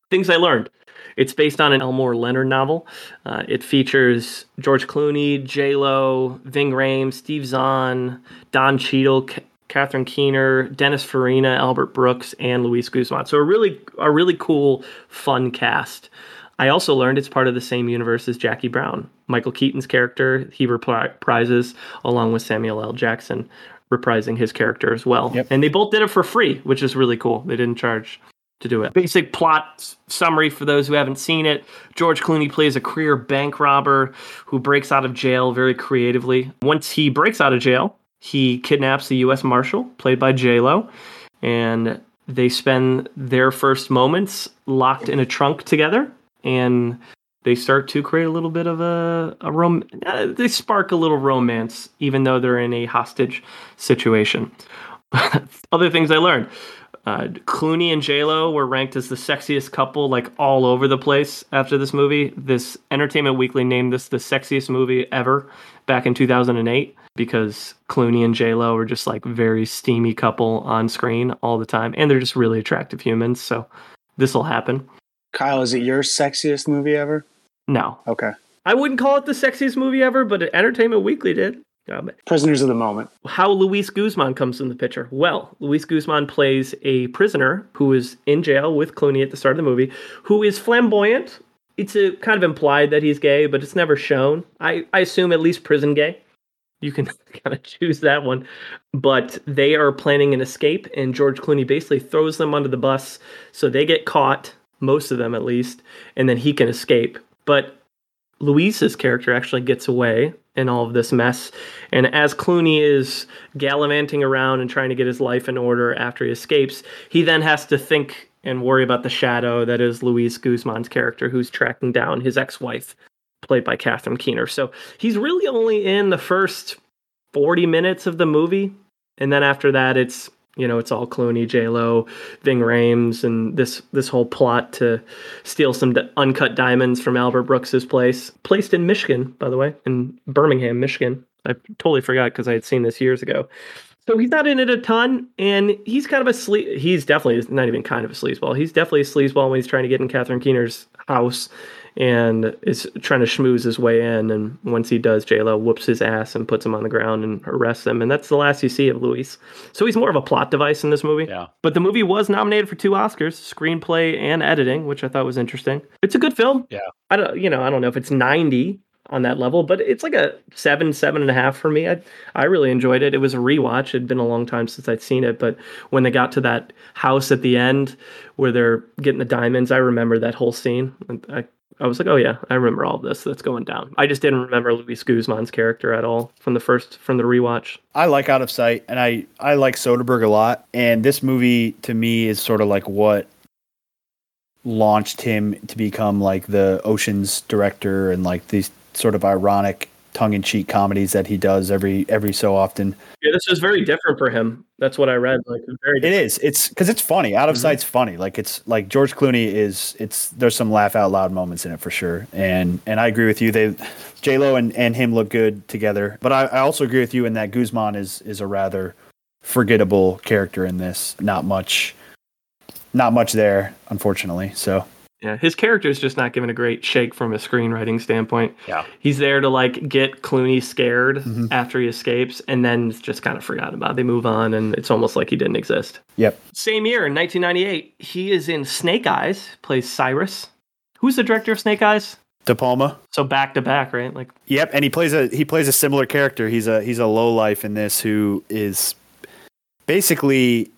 [SPEAKER 3] Things I learned. It's based on an Elmore Leonard novel. Uh, it features George Clooney, J Lo, Ving Rhames, Steve Zahn, Don Cheadle, K- Catherine Keener, Dennis Farina, Albert Brooks, and Luis Guzman. So a really a really cool, fun cast. I also learned it's part of the same universe as Jackie Brown. Michael Keaton's character he repri- reprises along with Samuel L. Jackson reprising his character as well.
[SPEAKER 5] Yep.
[SPEAKER 3] And they both did it for free, which is really cool. They didn't charge to do it. Basic plot summary for those who haven't seen it. George Clooney plays a career bank robber who breaks out of jail very creatively. Once he breaks out of jail, he kidnaps the US Marshal, played by J-Lo, and they spend their first moments locked in a trunk together and they start to create a little bit of a, a rom uh, they spark a little romance even though they're in a hostage situation other things i learned uh, Clooney and J-Lo were ranked as the sexiest couple like all over the place after this movie. This Entertainment Weekly named this the sexiest movie ever back in 2008 because Clooney and J-Lo were just like very steamy couple on screen all the time and they're just really attractive humans. So this will happen.
[SPEAKER 6] Kyle, is it your sexiest movie ever?
[SPEAKER 3] No,
[SPEAKER 6] Okay.
[SPEAKER 3] I wouldn't call it the sexiest movie ever, but Entertainment Weekly did. Um,
[SPEAKER 6] Prisoners of the Moment.
[SPEAKER 3] how Luis Guzman comes in the picture. Well, Luis Guzman plays a prisoner who is in jail with Clooney at the start of the movie, who is flamboyant. It's a, kind of implied that he's gay, but it's never shown. I, I assume at least prison gay. You can kind of choose that one. But they are planning an escape, and George Clooney basically throws them under the bus so they get caught, most of them at least, and then he can escape. But Luis's character actually gets away in all of this mess. And as Clooney is gallivanting around and trying to get his life in order after he escapes, he then has to think and worry about the shadow that is Luis Guzman's character, who's tracking down his ex wife, played by Catherine Keener. So he's really only in the first 40 minutes of the movie. And then after that, it's you know, it's all Clooney, J Lo, Ving Rhames, and this this whole plot to steal some d- uncut diamonds from Albert Brooks's place, placed in Michigan, by the way, in Birmingham, Michigan. I totally forgot because I had seen this years ago. So he's not in it a ton, and he's kind of a sleaze. He's definitely not even kind of a sleazeball. He's definitely a sleazeball when he's trying to get in Catherine Keener's house and is trying to schmooze his way in. And once he does, J Lo whoops his ass and puts him on the ground and arrests him. And that's the last you see of Luis. So he's more of a plot device in this movie.
[SPEAKER 4] Yeah.
[SPEAKER 3] But the movie was nominated for two Oscars, screenplay and editing, which I thought was interesting. It's a good film.
[SPEAKER 4] Yeah.
[SPEAKER 3] I don't, you know, I don't know if it's ninety on that level, but it's like a seven, seven and a half for me. I, I really enjoyed it. It was a rewatch. It'd been a long time since I'd seen it, but when they got to that house at the end where they're getting the diamonds, I remember that whole scene. I, I was like, oh yeah, I remember all this that's going down. I just didn't remember Luis Guzman's character at all from the first from the rewatch.
[SPEAKER 5] I like Out of Sight, and I I like Soderbergh a lot. And this movie to me is sort of like what launched him to become like the Ocean's director and like these sort of ironic tongue-in-cheek comedies that he does every every so often.
[SPEAKER 3] Yeah, this is very different for him. That's what I read. Like very.
[SPEAKER 5] It is. It's because it's funny. Out of
[SPEAKER 3] Mhm.
[SPEAKER 5] Sight's funny. Like it's like George Clooney is. It's there's some laugh out loud moments in it for sure. And and I agree with you. They, J Lo and, and him look good together. But I, I also agree with you in that Guzman is is a rather forgettable character in this. Not much. Not much there, unfortunately. So
[SPEAKER 3] Yeah, his character is just not given a great shake from a screenwriting standpoint.
[SPEAKER 4] Yeah.
[SPEAKER 3] He's there to like get Clooney scared
[SPEAKER 5] Mhm.
[SPEAKER 3] after he escapes, and then just kind of forgotten about. They move on, and it's almost like he didn't exist.
[SPEAKER 5] yep.
[SPEAKER 3] Same year in 1998, he is in Snake Eyes, plays Cyrus. Who's the director of Snake Eyes?
[SPEAKER 5] De Palma.
[SPEAKER 3] So back to back, right? Like
[SPEAKER 5] Yep, and he plays a he plays a similar character. He's a he's a low life in this who is basically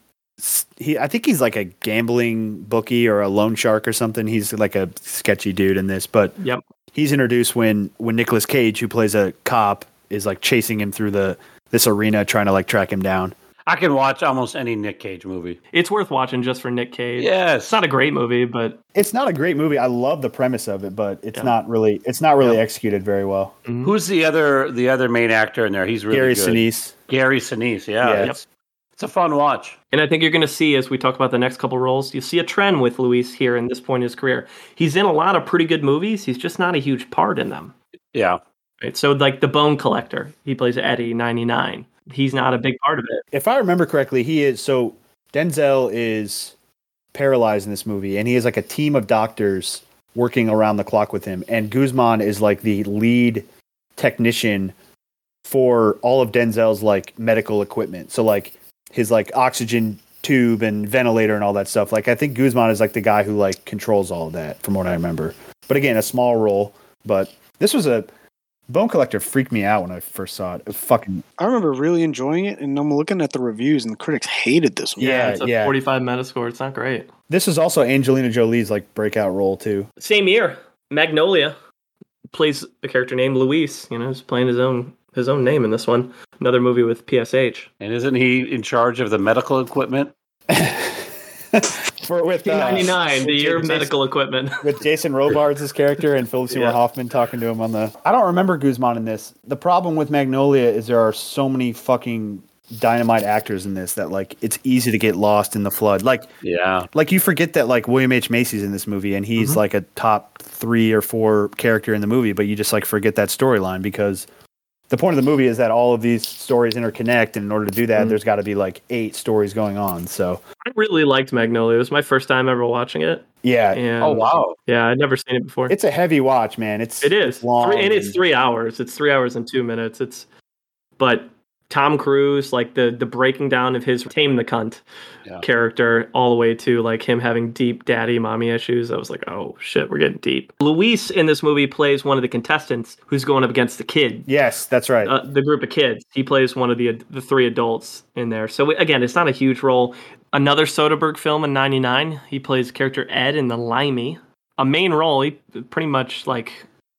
[SPEAKER 5] he I think he's like a gambling bookie or a loan shark or something. He's like a sketchy dude in this, but
[SPEAKER 3] Yep.
[SPEAKER 5] he's introduced when when Nicolas Cage, who plays a cop, is like chasing him through the this arena trying to like track him down.
[SPEAKER 4] I can watch almost any Nick Cage movie.
[SPEAKER 3] it's worth watching just for Nick Cage.
[SPEAKER 4] Yeah,
[SPEAKER 3] It's not a great movie, but
[SPEAKER 5] It's not a great movie. I love the premise of it, but it's
[SPEAKER 3] Yeah.
[SPEAKER 5] not really it's not really
[SPEAKER 3] Yeah.
[SPEAKER 5] executed very well. Mm-hmm.
[SPEAKER 4] Who's the other the other main actor in there? He's really
[SPEAKER 5] Gary
[SPEAKER 4] good.
[SPEAKER 5] Sinise.
[SPEAKER 4] Gary Sinise. Yeah.
[SPEAKER 5] Yeah.
[SPEAKER 4] It's, it's a fun watch.
[SPEAKER 3] And I think you're going to see as we talk about the next couple roles, you see a trend with Luis here in this point in his career. He's in a lot of pretty good movies. He's just not a huge part in them.
[SPEAKER 4] Yeah.
[SPEAKER 3] Right. So like the Bone Collector, he plays Eddie 99. He's not a big part of it.
[SPEAKER 5] if I remember correctly, he is so Denzel is paralyzed in this movie, and he has like a team of doctors working around the clock with him, and Guzman is like the lead technician for all of Denzel's like medical equipment. So like his like oxygen tube and ventilator and all that stuff. Like I think Guzman is like the guy who like controls all of that, from what I remember. But again, a small role. But this was a Bone Collector freaked me out when I first saw it. It fucking
[SPEAKER 6] I remember really enjoying it, and I'm looking at the reviews, and the critics hated this one.
[SPEAKER 5] Yeah,
[SPEAKER 3] it's a
[SPEAKER 5] yeah.
[SPEAKER 3] 45 Metascore. It's not great.
[SPEAKER 5] This is also Angelina Jolie's like breakout role too.
[SPEAKER 3] Same year, Magnolia plays a character named Luis. You know, he's playing his own his own name in this one. Another movie with PSH.
[SPEAKER 4] And isn't he in charge of the medical equipment?
[SPEAKER 5] For with uh,
[SPEAKER 3] 99, the year of
[SPEAKER 5] Jason-
[SPEAKER 3] medical equipment.
[SPEAKER 5] with Jason Robards' character and Philip Seymour
[SPEAKER 3] Yeah.
[SPEAKER 5] Hoffman talking to him on the. I don't remember Guzman in this. The problem with Magnolia is there are so many fucking dynamite actors in this that like it's easy to get lost in the flood. Like
[SPEAKER 4] Yeah.
[SPEAKER 5] like you forget that like William H Macy's in this movie and he's like a top three or four character in the movie, but you just like forget that storyline because the point of the movie is that all of these stories interconnect, and in order to do that,
[SPEAKER 3] Mhm.
[SPEAKER 5] there's got to be like eight stories going on. So
[SPEAKER 3] I really liked Magnolia. It was my first time ever watching it.
[SPEAKER 5] yeah,
[SPEAKER 3] And
[SPEAKER 4] Oh wow.
[SPEAKER 3] Yeah, I'd never seen it before.
[SPEAKER 5] it's a heavy watch, man. It's
[SPEAKER 3] It is
[SPEAKER 5] it's long,
[SPEAKER 3] three, and it's three hours. It's three hours and two minutes. It's but Tom Cruise, like the the breaking down of his tame the cunt
[SPEAKER 4] Yeah.
[SPEAKER 3] character, all the way to like him having deep daddy mommy issues. I was like, oh shit, we're getting deep. Luis in this movie plays one of the contestants who's going up against the kid.
[SPEAKER 5] Yes, that's right.
[SPEAKER 3] Uh, the group of kids. He plays one of the the three adults in there. So again, it's not a huge role. Another Soderbergh film in '99. He plays character Ed in The Limey. A main role. He pretty much like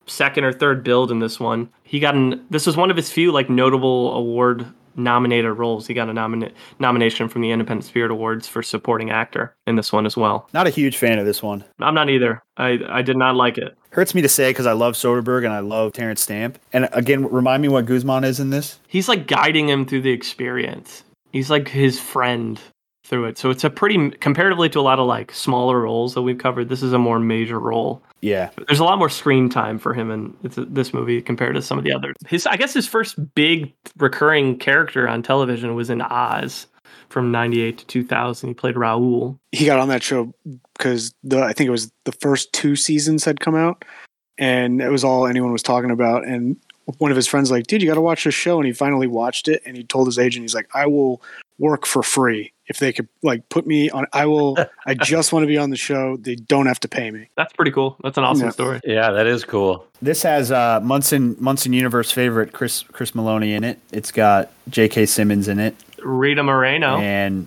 [SPEAKER 3] second or third build in this one. He got an. This was one of his few like notable award nominated roles. He got a nomina- nomination from the Independent Spirit Awards for supporting actor in this one as well.
[SPEAKER 5] Not a huge fan of this one.
[SPEAKER 3] I'm not either. I I did not like it.
[SPEAKER 5] Hurts me to say because I love Soderbergh and I love Terence Stamp. And again, remind me what Guzman is in this.
[SPEAKER 3] He's like guiding him through the experience. He's like his friend through it. So it's a pretty comparatively to a lot of like smaller roles that we've covered. This is a more major role.
[SPEAKER 5] Yeah.
[SPEAKER 3] There's a lot more screen time for him in this movie compared to some of the others. His, I guess, his first big recurring character on television was in Oz from '98 to 2000. He played Raoul.
[SPEAKER 6] he got on that show because the I think it was the first two seasons had come out, and it was all anyone was talking about. And one of his friends like, dude, you got to watch this show. And he finally watched it, and he told his agent, he's like, I will work for free if they could like put me on. I will. I just want to be on the show. They don't have to pay me.
[SPEAKER 3] That's pretty cool. That's an awesome
[SPEAKER 6] Yeah.
[SPEAKER 3] story.
[SPEAKER 4] Yeah, that is cool.
[SPEAKER 5] This has uh, Munson Munson Universe favorite Chris Chris Meloni in it. It's got J.K. Simmons in it,
[SPEAKER 3] Rita Moreno.
[SPEAKER 5] and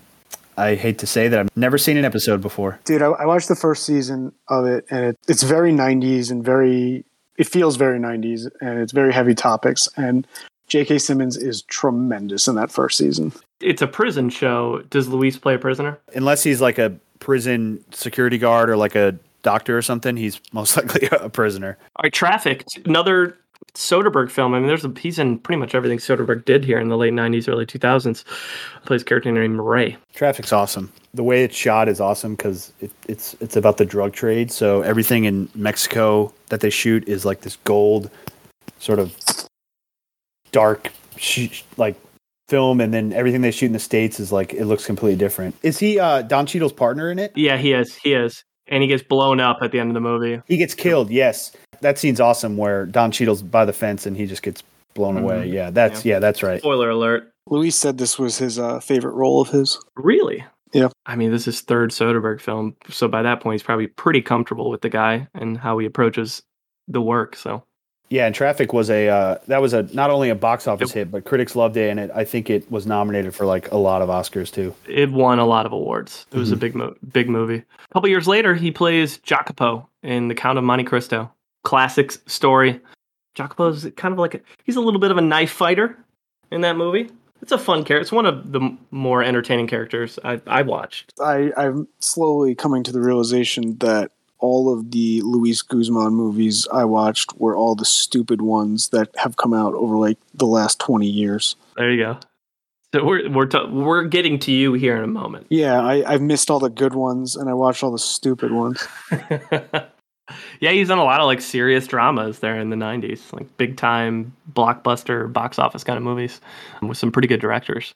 [SPEAKER 5] I hate to say that I've never seen an episode before.
[SPEAKER 6] Dude, I, I watched the first season of it, and it, it's very '90s and very. It feels very '90s, and it's very heavy topics. And J.K. Simmons is tremendous in that first season.
[SPEAKER 3] It's a prison show. Does Luis play a prisoner?
[SPEAKER 5] Unless he's like a prison security guard or like a doctor or something, he's most likely a prisoner.
[SPEAKER 3] All right, Traffic, another Soderbergh film. I mean, there's a he's in pretty much everything Soderbergh did here in the late '90s, early 2000s. Plays a character named Ray.
[SPEAKER 5] Traffic's awesome. The way it's shot is awesome because it, it's it's about the drug trade. So everything in Mexico that they shoot is like this gold, sort of dark, sh- like film, and then everything they shoot in the states is like it looks completely different. Is he uh, Don Cheadle's partner in it?
[SPEAKER 3] Yeah, he is. He is, and he gets blown up at the end of the movie.
[SPEAKER 5] He gets killed. Yes, that scene's awesome where Don Cheadle's by the fence and he just gets blown away. Yeah, that's yeah, that's right.
[SPEAKER 3] Spoiler alert.
[SPEAKER 6] Luis said this was his uh, favorite role of his.
[SPEAKER 3] Really?
[SPEAKER 6] Yeah.
[SPEAKER 3] I mean, this is third Soderbergh film, so by that point, he's probably pretty comfortable with the guy and how he approaches the work. So
[SPEAKER 5] Yeah, and Traffic was a uh, that was a not only a box office
[SPEAKER 3] Yep.
[SPEAKER 5] hit, but critics loved it, and it, I think it was nominated for like a lot of Oscars too.
[SPEAKER 3] it won a lot of awards. It was a big, mo- big movie. A couple years later, he plays Jacopo in The Count of Monte Cristo. Classic s- story. Jacopo's kind of like a, he's a little bit of a knife fighter in that movie. It's a fun character. It's one of the more entertaining characters I, I watched.
[SPEAKER 6] I, I'm slowly coming to the realization that all of the Luis Guzman movies I watched were all the stupid ones that have come out over like the last 20 years.
[SPEAKER 3] There you go. So we're we're t- we're getting to you here in a moment.
[SPEAKER 6] Yeah, I, I've missed all the good ones and I watched all the stupid ones.
[SPEAKER 3] yeah, he's done a lot of like serious dramas there in the '90s, like big time blockbuster box office kind of movies um, with some pretty good directors.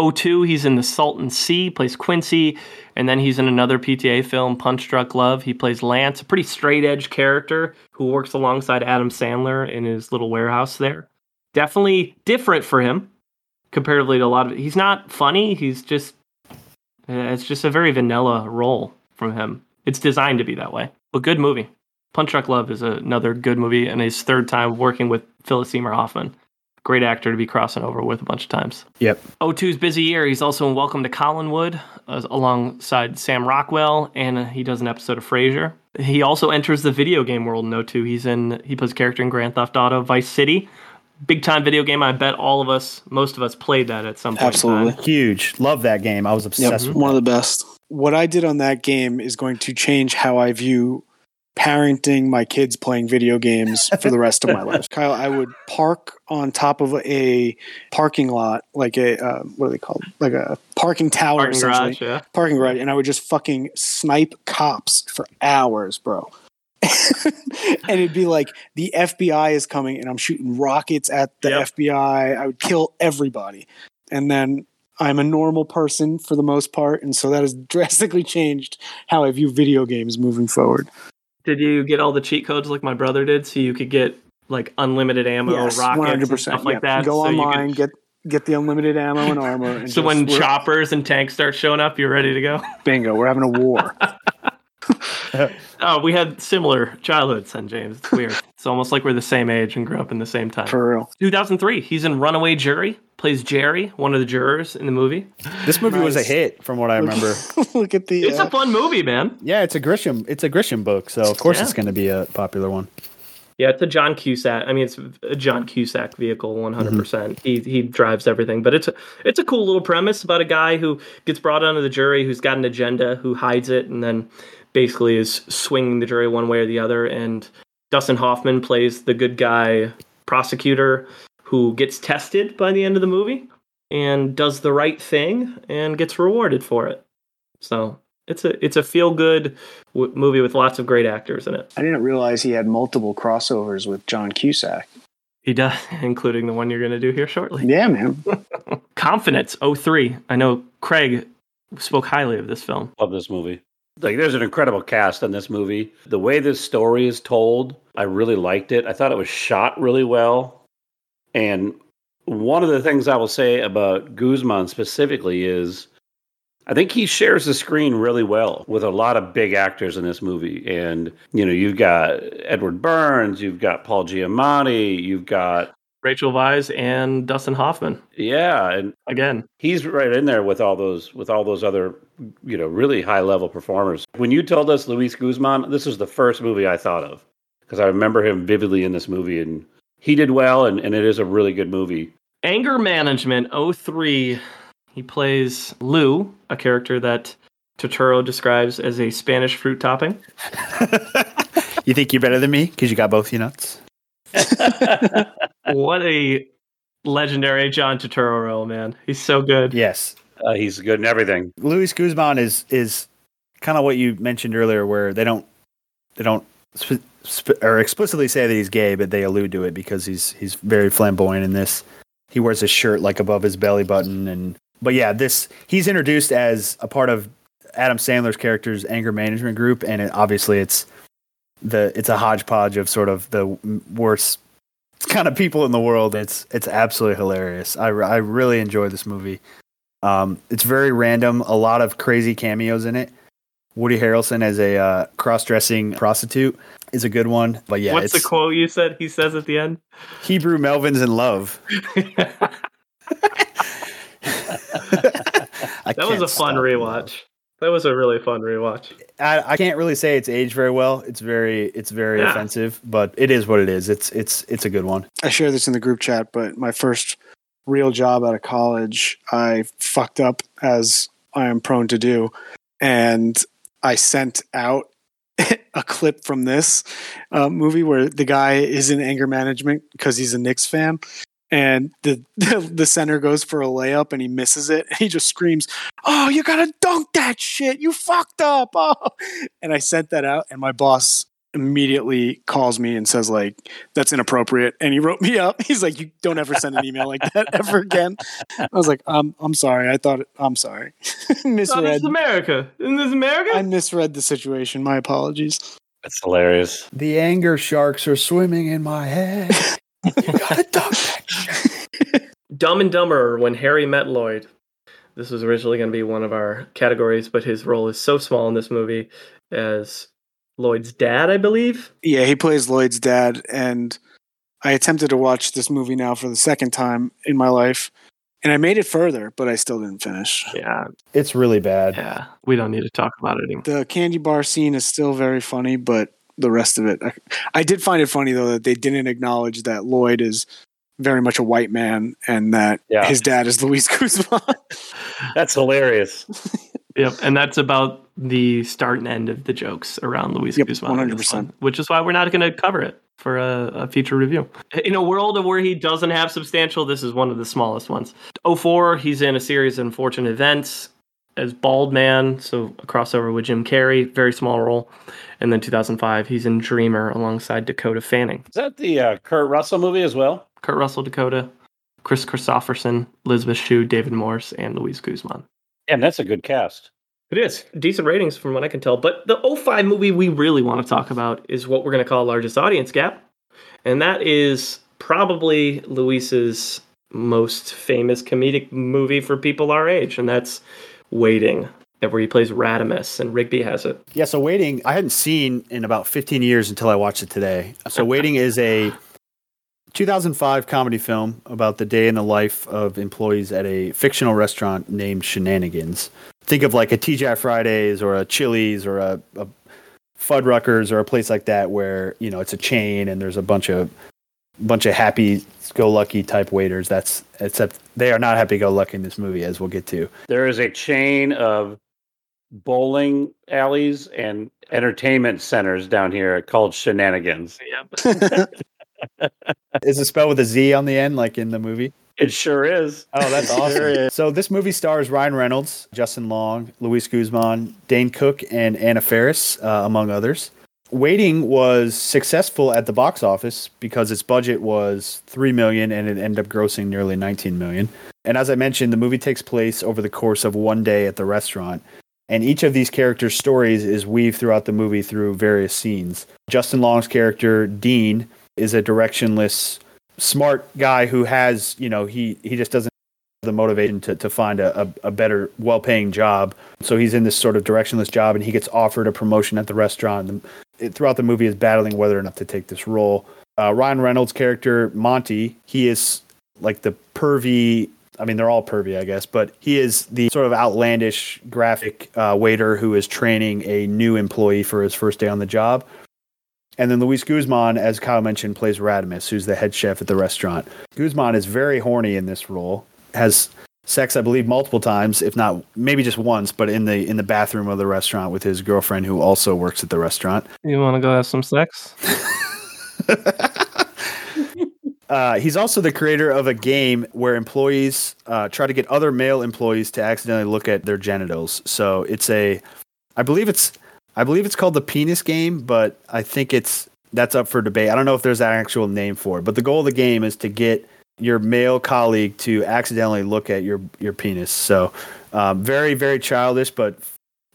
[SPEAKER 3] 02, he's in The Salton Sea, plays Quincy, and then he's in another PTA film, Punch Drunk Love. He plays Lance, a pretty straight edge character who works alongside Adam Sandler in his little warehouse there. Definitely different for him comparatively to a lot of. He's not funny. He's just. Eh, it's just a very vanilla role from him. It's designed to be that way. But good movie. Punch Drunk Love is another good movie, and his third time working with Philip Seymour Hoffman. Great actor to be crossing over with a bunch of times.
[SPEAKER 5] Yep.
[SPEAKER 3] O2's busy year. He's also in Welcome to Collinwood uh, alongside Sam Rockwell, and uh, he does an episode of Frasier. He also enters the video game world in O2. He's in he plays a character in Grand Theft Auto Vice City. Big time video game. I bet all of us, most of us, played that at some point. in
[SPEAKER 6] Absolutely.
[SPEAKER 3] time.
[SPEAKER 5] Huge. Love that game. I was obsessed with
[SPEAKER 6] one of the best. What I did on that game is going to change how I view parenting my kids playing video games for the rest of my life. Kyle, I would park on top of a parking lot, like a uh, what are they called? Like a parking tower,
[SPEAKER 3] Parking
[SPEAKER 6] essentially.
[SPEAKER 3] garage, yeah.
[SPEAKER 6] Parking garage, and I would just fucking snipe cops for hours, bro. and it'd be like the FBI is coming, and I'm shooting rockets at the
[SPEAKER 3] Yep.
[SPEAKER 6] FBI. I would kill everybody, and then I'm a normal person for the most part, and so that has drastically changed how I view video games moving forward.
[SPEAKER 3] Did you get all the cheat codes like my brother did, so you could get like unlimited ammo,
[SPEAKER 6] yes,
[SPEAKER 3] rockets, and stuff like that?
[SPEAKER 6] Go
[SPEAKER 3] so you could-
[SPEAKER 6] online, get get the unlimited ammo and armor. And
[SPEAKER 3] so
[SPEAKER 6] just-
[SPEAKER 3] when choppers and tanks start showing up, you're ready to go.
[SPEAKER 6] bingo, we're having a war.
[SPEAKER 3] Oh, we had similar childhoods, then James. It's weird. it's almost like we're the same age and grew up in the same time.
[SPEAKER 6] for real.
[SPEAKER 3] 2003. He's in Runaway Jury. Plays Jerry, one of the jurors in the movie.
[SPEAKER 5] This movie was a hit, from what I remember.
[SPEAKER 6] Look at the.
[SPEAKER 3] It's
[SPEAKER 6] uh,
[SPEAKER 3] a fun movie, man.
[SPEAKER 5] yeah, it's a Grisham. It's a Grisham book, so of course
[SPEAKER 3] Yeah.
[SPEAKER 5] it's going to be a popular one.
[SPEAKER 3] Yeah, it's a John Cusack. I mean, it's a John Cusack vehicle, one hundred percent. He he drives everything, but it's a, it's a cool little premise about a guy who gets brought onto the jury, who's got an agenda, who hides it, and then basically is swinging the jury one way or the other. And Dustin Hoffman plays the good guy prosecutor who gets tested by the end of the movie, and does the right thing and gets rewarded for it. So it's a it's a feel good w- movie with lots of great actors in it.
[SPEAKER 6] I didn't realize he had multiple crossovers with John Cusack.
[SPEAKER 3] He does, including the one you're going to do here shortly.
[SPEAKER 6] Yeah, man.
[SPEAKER 3] Confidence 03. I know Craig spoke highly of this film.
[SPEAKER 4] Love this movie. Like, there's an incredible cast in this movie. The way this story is told, I really liked it. I thought it was shot really well. And one of the things I will say about Guzman specifically is I think he shares the screen really well with a lot of big actors in this movie. And, you know, you've got Edward Burns, you've got Paul Giamatti, you've got,
[SPEAKER 3] Rachel Weisz and Dustin Hoffman
[SPEAKER 4] yeah, and
[SPEAKER 3] again.
[SPEAKER 4] he's right in there with all those with all those other you know really high level performers when you told us luis guzman this was the first movie i thought of because i remember him vividly in this movie and he did well and, and it is a really good movie
[SPEAKER 3] Anger Management 03. He plays Lou, a character that Turturro describes as a Spanish fruit topping.
[SPEAKER 5] You think you're better than me because you got both your nuts?
[SPEAKER 3] what a legendary John Turturro role, man. He's so good.
[SPEAKER 5] Yes.
[SPEAKER 4] uh, he's good in everything
[SPEAKER 5] Luis Guzman is is kind of what you mentioned earlier, where they don't they don't sp- sp- or explicitly say that he's gay, but they allude to it because he's he's very flamboyant in this. He wears his shirt like above his belly button, and but yeah, this he's introduced as a part of Adam Sandler's character's anger management group, and it, obviously it's the it's a hodgepodge of sort of the worst kind of people in the world. It's it's absolutely hilarious. I, I really enjoy this movie. Um, it's very random. A lot of crazy cameos in it. Woody Harrelson as a uh, cross-dressing prostitute is a good one. But yeah,
[SPEAKER 3] What's the quote you said he says at the end?
[SPEAKER 5] Hebrew Melvin's in love.
[SPEAKER 3] that was a fun rewatch. That was a really fun rewatch.
[SPEAKER 5] I, I can't really say it's aged very well. It's very it's very
[SPEAKER 3] Yeah.
[SPEAKER 5] offensive, but it is what it is. It's it's it's a good one.
[SPEAKER 6] I share this in the group chat, but my first real job out of college, I fucked up as I am prone to do, and I sent out a clip from this uh, movie where the guy is in anger management because he's a Knicks fan. And the, the the center goes for a layup and he misses it. And he just screams, "Oh, you gotta dunk that shit! You fucked up!" Oh, and I sent that out, and my boss immediately calls me and says like that's inappropriate and he wrote me up he's like you don't ever send an email like that ever again i was like um, i'm sorry i thought it, i'm sorry
[SPEAKER 3] Oh, this is America. Isn't this America?
[SPEAKER 6] i misread the situation my apologies
[SPEAKER 4] that's hilarious
[SPEAKER 5] The anger sharks are swimming in my head. You gotta dunk that.
[SPEAKER 3] Dumb and Dumber when Harry met Lloyd. This was originally going to be one of our categories, but his role is so small in this movie as Lloyd's dad, I believe.
[SPEAKER 6] yeah he plays lloyd's dad and i attempted to watch this movie now for the second time in my life and i made it further but i still didn't finish
[SPEAKER 3] Yeah,
[SPEAKER 5] It's really bad.
[SPEAKER 3] yeah. We don't need to talk about it anymore.
[SPEAKER 6] the candy bar scene is still very funny, but the rest of it, I, I did find it funny though that they didn't acknowledge that Lloyd is very much a white man and that
[SPEAKER 4] Yeah.
[SPEAKER 6] his dad is Luis Guzman.
[SPEAKER 4] that's hilarious
[SPEAKER 3] Yep, and that's about the start and end of the jokes around Luis
[SPEAKER 6] Yep,
[SPEAKER 3] Guzman. Um,
[SPEAKER 6] 100%.
[SPEAKER 3] Which is why we're not going to cover it for a, a future review. In a world of where he doesn't have substantial, this is one of the smallest ones. 04, he's in a series of unfortunate events as Bald Man, so a crossover with Jim Carrey, very small role. And then 2005, he's in Dreamer alongside Dakota Fanning.
[SPEAKER 4] is that the uh, kurt russell movie as well
[SPEAKER 3] Kurt Russell, Dakota, Kris Kristofferson, Elizabeth Shue, David Morse, and Luis Guzman.
[SPEAKER 4] and that's a good cast
[SPEAKER 3] It is. Decent ratings from what I can tell. But the 05 movie we really want to talk about is what we're going to call largest audience gap. And that is probably Luis's most famous comedic movie for people our age. And that's Waiting, where he plays Raddimus and Rigby has it.
[SPEAKER 5] Yeah, so Waiting, I hadn't seen in about 15 years until I watched it today. So Waiting is a 2005 comedy film about the day in the life of employees at a fictional restaurant named Shenanigans. Think of like a TGI Fridays or a Chili's or a, a Fuddruckers or a place like that where, you know, it's a chain and there's a bunch of bunch of happy go lucky type waiters. That's except they are not happy go lucky in this movie as we'll get to.
[SPEAKER 4] there is a chain of bowling alleys and entertainment centers down here called shenanigans
[SPEAKER 3] Yeah.
[SPEAKER 5] Is it spelled with a Z on the end like in the movie?
[SPEAKER 4] It sure is.
[SPEAKER 5] Oh, that's awesome. so this movie stars Ryan Reynolds, Justin Long, Luis Guzman, Dane Cook, and Anna Faris, uh, among others. Waiting was successful at the box office because its budget was three million and it ended up grossing nearly 19 million. And as I mentioned, the movie takes place over the course of one day at the restaurant. And each of these characters' stories is weaved throughout the movie through various scenes. Justin Long's character, Dean, is a directionless, smart guy who has, you know, he, he just doesn't have the motivation to, to find a, a, a better, well paying job. So he's in this sort of directionless job and he gets offered a promotion at the restaurant. And it, throughout the movie is battling whether or not to take this role. Uh, Ryan Reynolds' character, Monty, he is like the pervy I mean, they're all pervy, I guess, but he is the sort of outlandish graphic uh, waiter who is training a new employee for his first day on the job. And then Luis Guzman, as Kyle mentioned, plays Raddimus, who's the head chef at the restaurant. Guzman is very horny in this role, has sex, I believe, multiple times, if not maybe just once, but in the in the bathroom of the restaurant with his girlfriend, who also works at the restaurant.
[SPEAKER 3] You want to go have some sex?
[SPEAKER 5] Uh, he's also the creator of a game where employees uh, try to get other male employees to accidentally look at their genitals. So it's a, I believe it's, I believe it's called the penis game, but I think it's that's up for debate. I don't know if there's an actual name for it, but the goal of the game is to get your male colleague to accidentally look at your your penis. So um, very very childish, but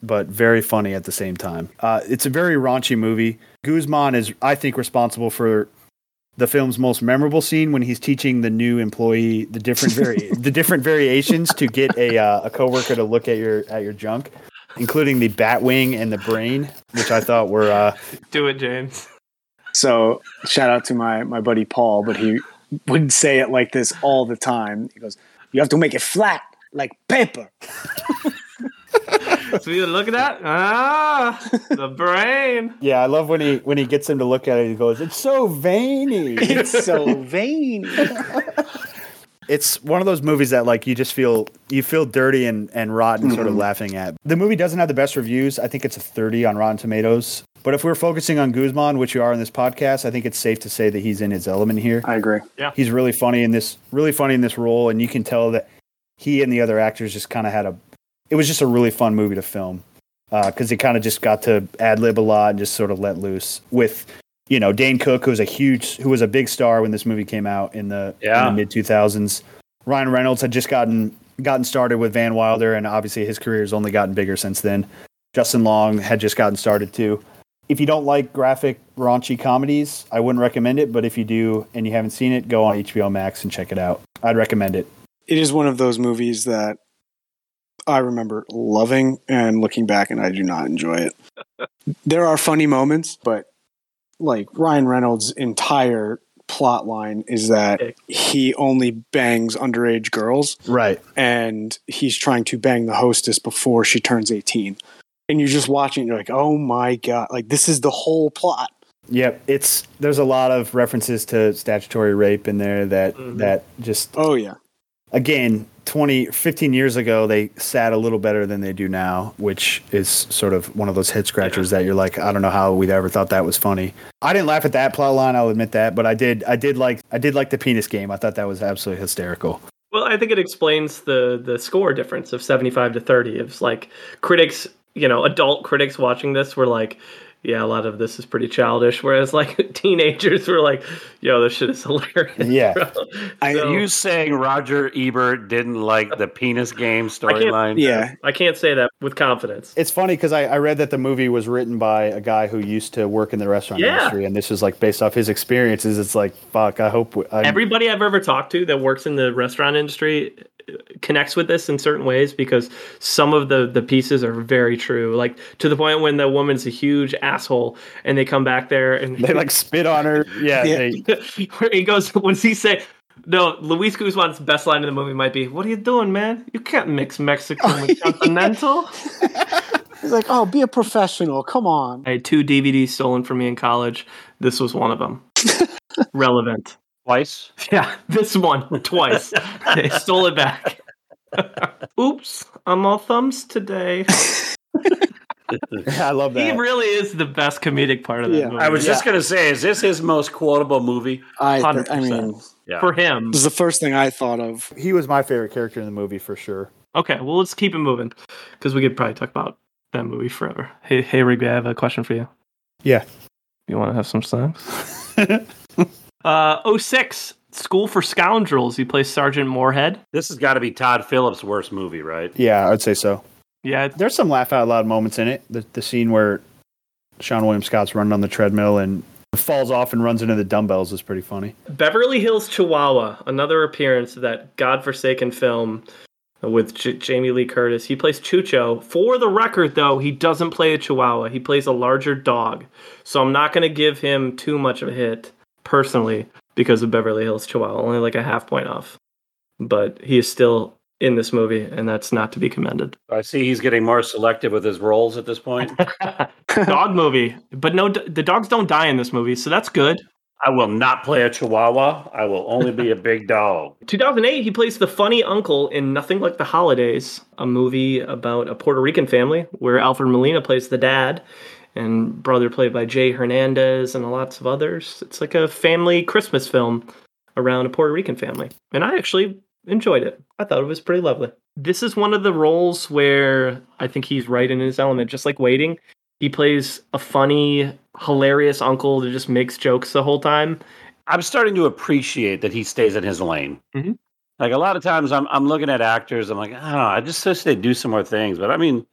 [SPEAKER 5] but very funny at the same time. Uh, it's a very raunchy movie. Guzman is, I think, responsible for the film's most memorable scene when he's teaching the new employee the different vari- the different variations to get a uh, a coworker to look at your at your junk, including the bat wing and the brain, which I thought were uh,
[SPEAKER 3] Do it, James.
[SPEAKER 6] So shout out to my my buddy Paul, but he would say it like this all the time. He goes, "You have to make it flat like paper."
[SPEAKER 3] So you look at that? Ah, the brain.
[SPEAKER 5] yeah. I love when he when he gets him to look at it. He goes, "It's so veiny."
[SPEAKER 6] It's so vain.
[SPEAKER 5] it's one of those movies that like you just feel you feel dirty and and rotten sort of laughing at. The movie doesn't have the best reviews. I think it's a 30 on Rotten Tomatoes. But if we're focusing on Guzman, which you are in this podcast, I think it's safe to say that he's in his element here.
[SPEAKER 6] I agree.
[SPEAKER 5] Yeah, he's really funny in this really funny in this role and you can tell that he and the other actors just kind of had a it was just a really fun movie to film uh, because he kind of just got to ad lib a lot and just sort of let loose with you know Dane Cook, who was a huge, who was a big star when this movie came out in the,
[SPEAKER 4] Yeah.
[SPEAKER 5] mid two thousands. Ryan Reynolds had just gotten gotten started with Van Wilder, and obviously his career has only gotten bigger since then. Justin Long had just gotten started too. If you don't like graphic raunchy comedies, I wouldn't recommend it. But if you do and you haven't seen it, go on HBO Max and check it out. I'd recommend it.
[SPEAKER 6] It is one of those movies that I remember loving and looking back, and I do not enjoy it. there are funny moments, but like Ryan Reynolds' entire plot line is that he only bangs underage girls
[SPEAKER 5] Right.
[SPEAKER 6] and he's trying to bang the hostess before she turns 18. And you're just watching, and you're like, oh my God, like this is the whole plot.
[SPEAKER 5] Yep, it's there's a lot of references to statutory rape in there that
[SPEAKER 3] Mhm.
[SPEAKER 5] that just
[SPEAKER 6] Oh, yeah.
[SPEAKER 5] again 20 15 years ago they sat a little better than they do now which is sort of one of those head scratchers that you're like i don't know how we'd ever thought that was funny i didn't laugh at that plot line i'll admit that but i did i did like i did like the penis game i thought that was absolutely hysterical
[SPEAKER 3] Well, I think it explains the the score difference of 75 to 30. It's like critics, you know, adult critics watching this were like, yeah, a lot of this is pretty childish, whereas like teenagers were like, yo, this shit is hilarious.
[SPEAKER 5] Yeah.
[SPEAKER 3] bro."
[SPEAKER 6] I-
[SPEAKER 4] Are you saying Roger Ebert didn't like the penis game storyline?
[SPEAKER 6] Yeah.
[SPEAKER 3] I can't say that with confidence.
[SPEAKER 5] it's funny because I, I read that the movie was written by a guy who used to work in the restaurant
[SPEAKER 3] Yeah.
[SPEAKER 5] industry and this is like based off his experiences it's like fuck i hope I,
[SPEAKER 3] Everybody I've ever talked to that works in the restaurant industry connects with this in certain ways because some of the the pieces are very true. Like to the point when the woman's a huge asshole and they come back there and
[SPEAKER 5] they like spit on her yeah,
[SPEAKER 6] Yeah.
[SPEAKER 5] They,
[SPEAKER 3] where he goes when he say no, Luis Guzman's best line in the movie might be, "What are you doing, man? You can't mix Mexican oh, with continental."
[SPEAKER 6] He's like, oh, be a professional. Come on.
[SPEAKER 3] I had two DVDs stolen from me in college. This was one of them. Relevant.
[SPEAKER 4] Twice?
[SPEAKER 3] Yeah, this one twice. they stole it back. Oops, I'm all thumbs today.
[SPEAKER 5] I love that.
[SPEAKER 3] He really is the best comedic part of that
[SPEAKER 6] Yeah.
[SPEAKER 3] movie.
[SPEAKER 4] I was just gonna say, is this his most quotable movie?
[SPEAKER 6] I, I mean,
[SPEAKER 4] Yeah.
[SPEAKER 3] for him.
[SPEAKER 6] this is the first thing I thought of.
[SPEAKER 5] he was my favorite character in the movie for sure.
[SPEAKER 3] Okay, well let's keep it moving because we could probably talk about that movie forever. Hey, hey, Rigby, I have a question for you.
[SPEAKER 5] Yeah.
[SPEAKER 3] You want to have some snacks? Uh, 06, School for Scoundrels. He plays Sergeant Moorhead.
[SPEAKER 4] This has got to be Todd Phillips' worst movie, right?
[SPEAKER 5] Yeah, I'd say so.
[SPEAKER 3] Yeah,
[SPEAKER 5] There's some laugh out loud moments in it. The the scene where Seann William Scott's running on the treadmill and falls off and runs into the dumbbells is pretty funny.
[SPEAKER 3] Beverly Hills Chihuahua, another appearance of that godforsaken film with J- Jamie Lee Curtis. He plays Chucho. For the record, though, he doesn't play a Chihuahua. He plays a larger dog. So I'm not going to give him too much of a hit personally because of Beverly Hills Chihuahua. Only like a half point off. But he is still in this movie, and that's not to be commended.
[SPEAKER 4] I see he's getting more selective with his roles at this point.
[SPEAKER 3] Dog movie, but no, the dogs don't die in this movie, so that's good.
[SPEAKER 4] I will not play a Chihuahua. I will only be a big dog.
[SPEAKER 3] 2008, he plays the funny uncle in Nothing Like the Holidays, a movie about a Puerto Rican family where Alfred Molina plays the dad and brother played by Jay Hernandez and lots of others. It's like a family Christmas film around a Puerto Rican family. And I actually enjoyed it. I thought it was pretty lovely. This is one of the roles where I think he's right in his element, just like Waiting. He plays a funny, hilarious uncle that just makes jokes the whole time.
[SPEAKER 4] I'm starting to appreciate that he stays in his lane.
[SPEAKER 3] Mhm.
[SPEAKER 4] Like a lot of times, I'm I'm looking at actors. I'm like, I don't know. I just wish they'd do some more things. But I mean,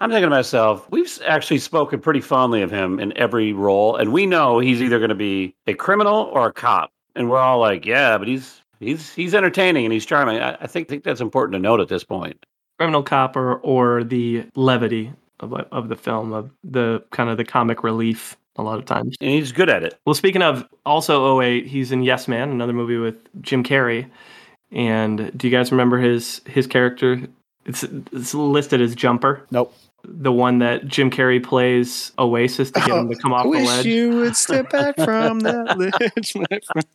[SPEAKER 4] I'm thinking to myself, we've actually spoken pretty fondly of him in every role, and we know he's either going to be a criminal or a cop, and we're all like, yeah, but he's he's he's entertaining and he's charming. I, I think think that's important to note at this point.
[SPEAKER 3] criminal cop or, or the levity of, of the film of the kind of the comic relief a lot of times
[SPEAKER 4] And he's good at it.
[SPEAKER 3] well speaking of also 08 he's in yes man another movie with jim carrey and do you guys remember his his character it's it's listed as jumper
[SPEAKER 5] Nope.
[SPEAKER 3] the one that jim carrey plays oasis to get him to come off
[SPEAKER 6] I
[SPEAKER 3] the
[SPEAKER 6] wish
[SPEAKER 3] ledge
[SPEAKER 6] you would step back from that ledge, my friend.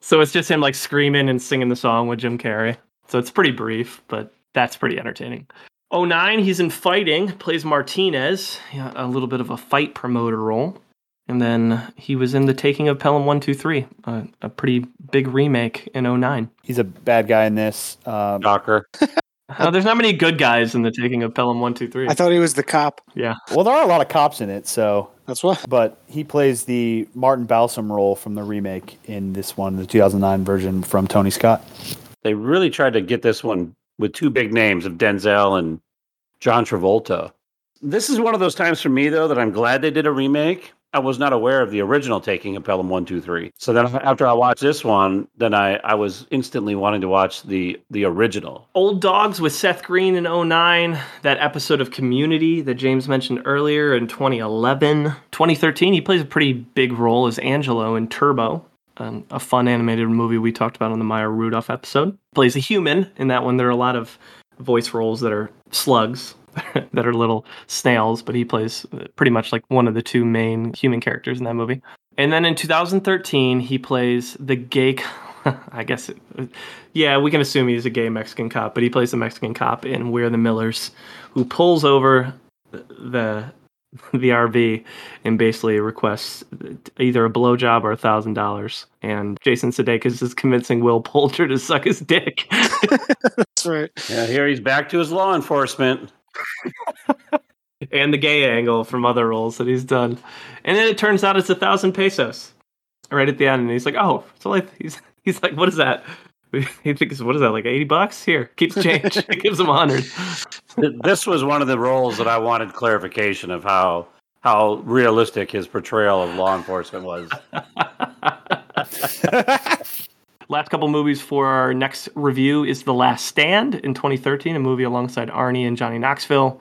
[SPEAKER 3] so it's just him like screaming and singing the song with jim carrey so it's pretty brief but that's pretty entertaining 09, he's in fighting, plays Martinez, a little bit of a fight promoter role. And then he was in The Taking of Pelham 123, a, a pretty big remake in 09.
[SPEAKER 5] He's a bad guy in this. Um,
[SPEAKER 4] Docker.
[SPEAKER 3] Uh, there's not many good guys in The Taking of Pelham 123.
[SPEAKER 6] I thought he was the cop.
[SPEAKER 3] yeah.
[SPEAKER 5] well, there are a lot of cops in it, so
[SPEAKER 6] That's what.
[SPEAKER 5] but he plays the Martin Balsam role from the remake in this one, the 2009 version from Tony Scott.
[SPEAKER 4] They really tried to get this one with two big names of Denzel and John Travolta. This is one of those times for me, though, that I'm glad they did a remake. I was not aware of the original taking of Pelham 123. So then after I watched this one, then I, I was instantly wanting to watch the the original.
[SPEAKER 3] Old Dogs with Seth Green in 09, that episode of Community that James mentioned earlier in 2011. 2013, he plays a pretty big role as Angelo in Turbo, um, a fun animated movie we talked about on the Maya Rudolph episode. Plays a human in that one. There are a lot of voice roles that are slugs. that are little snails, but he plays pretty much like one of the two main human characters in that movie. And then in 2013, he plays the gay. I guess, it, yeah, we can assume he's a gay Mexican cop, but he plays the Mexican cop in We're the Millers, who pulls over the the RV and basically requests either a blowjob or a thousand dollars. And Jason Sudeikis is convincing Will Poulter to suck his dick.
[SPEAKER 6] That's right.
[SPEAKER 4] Yeah, here he's back to his law enforcement.
[SPEAKER 3] And the gay angle from other roles that he's done. And then it turns out it's a thousand pesos right at the end. And he's like, oh, so like, he's, he's like, what is that? He thinks, what is that, like 80 bucks? Here, keeps change. it gives him a 100.
[SPEAKER 4] This was one of the roles that I wanted clarification of how how realistic his portrayal of law enforcement was.
[SPEAKER 3] Last couple movies for our next review is The Last Stand in 2013, a movie alongside Arnie and Johnny Knoxville.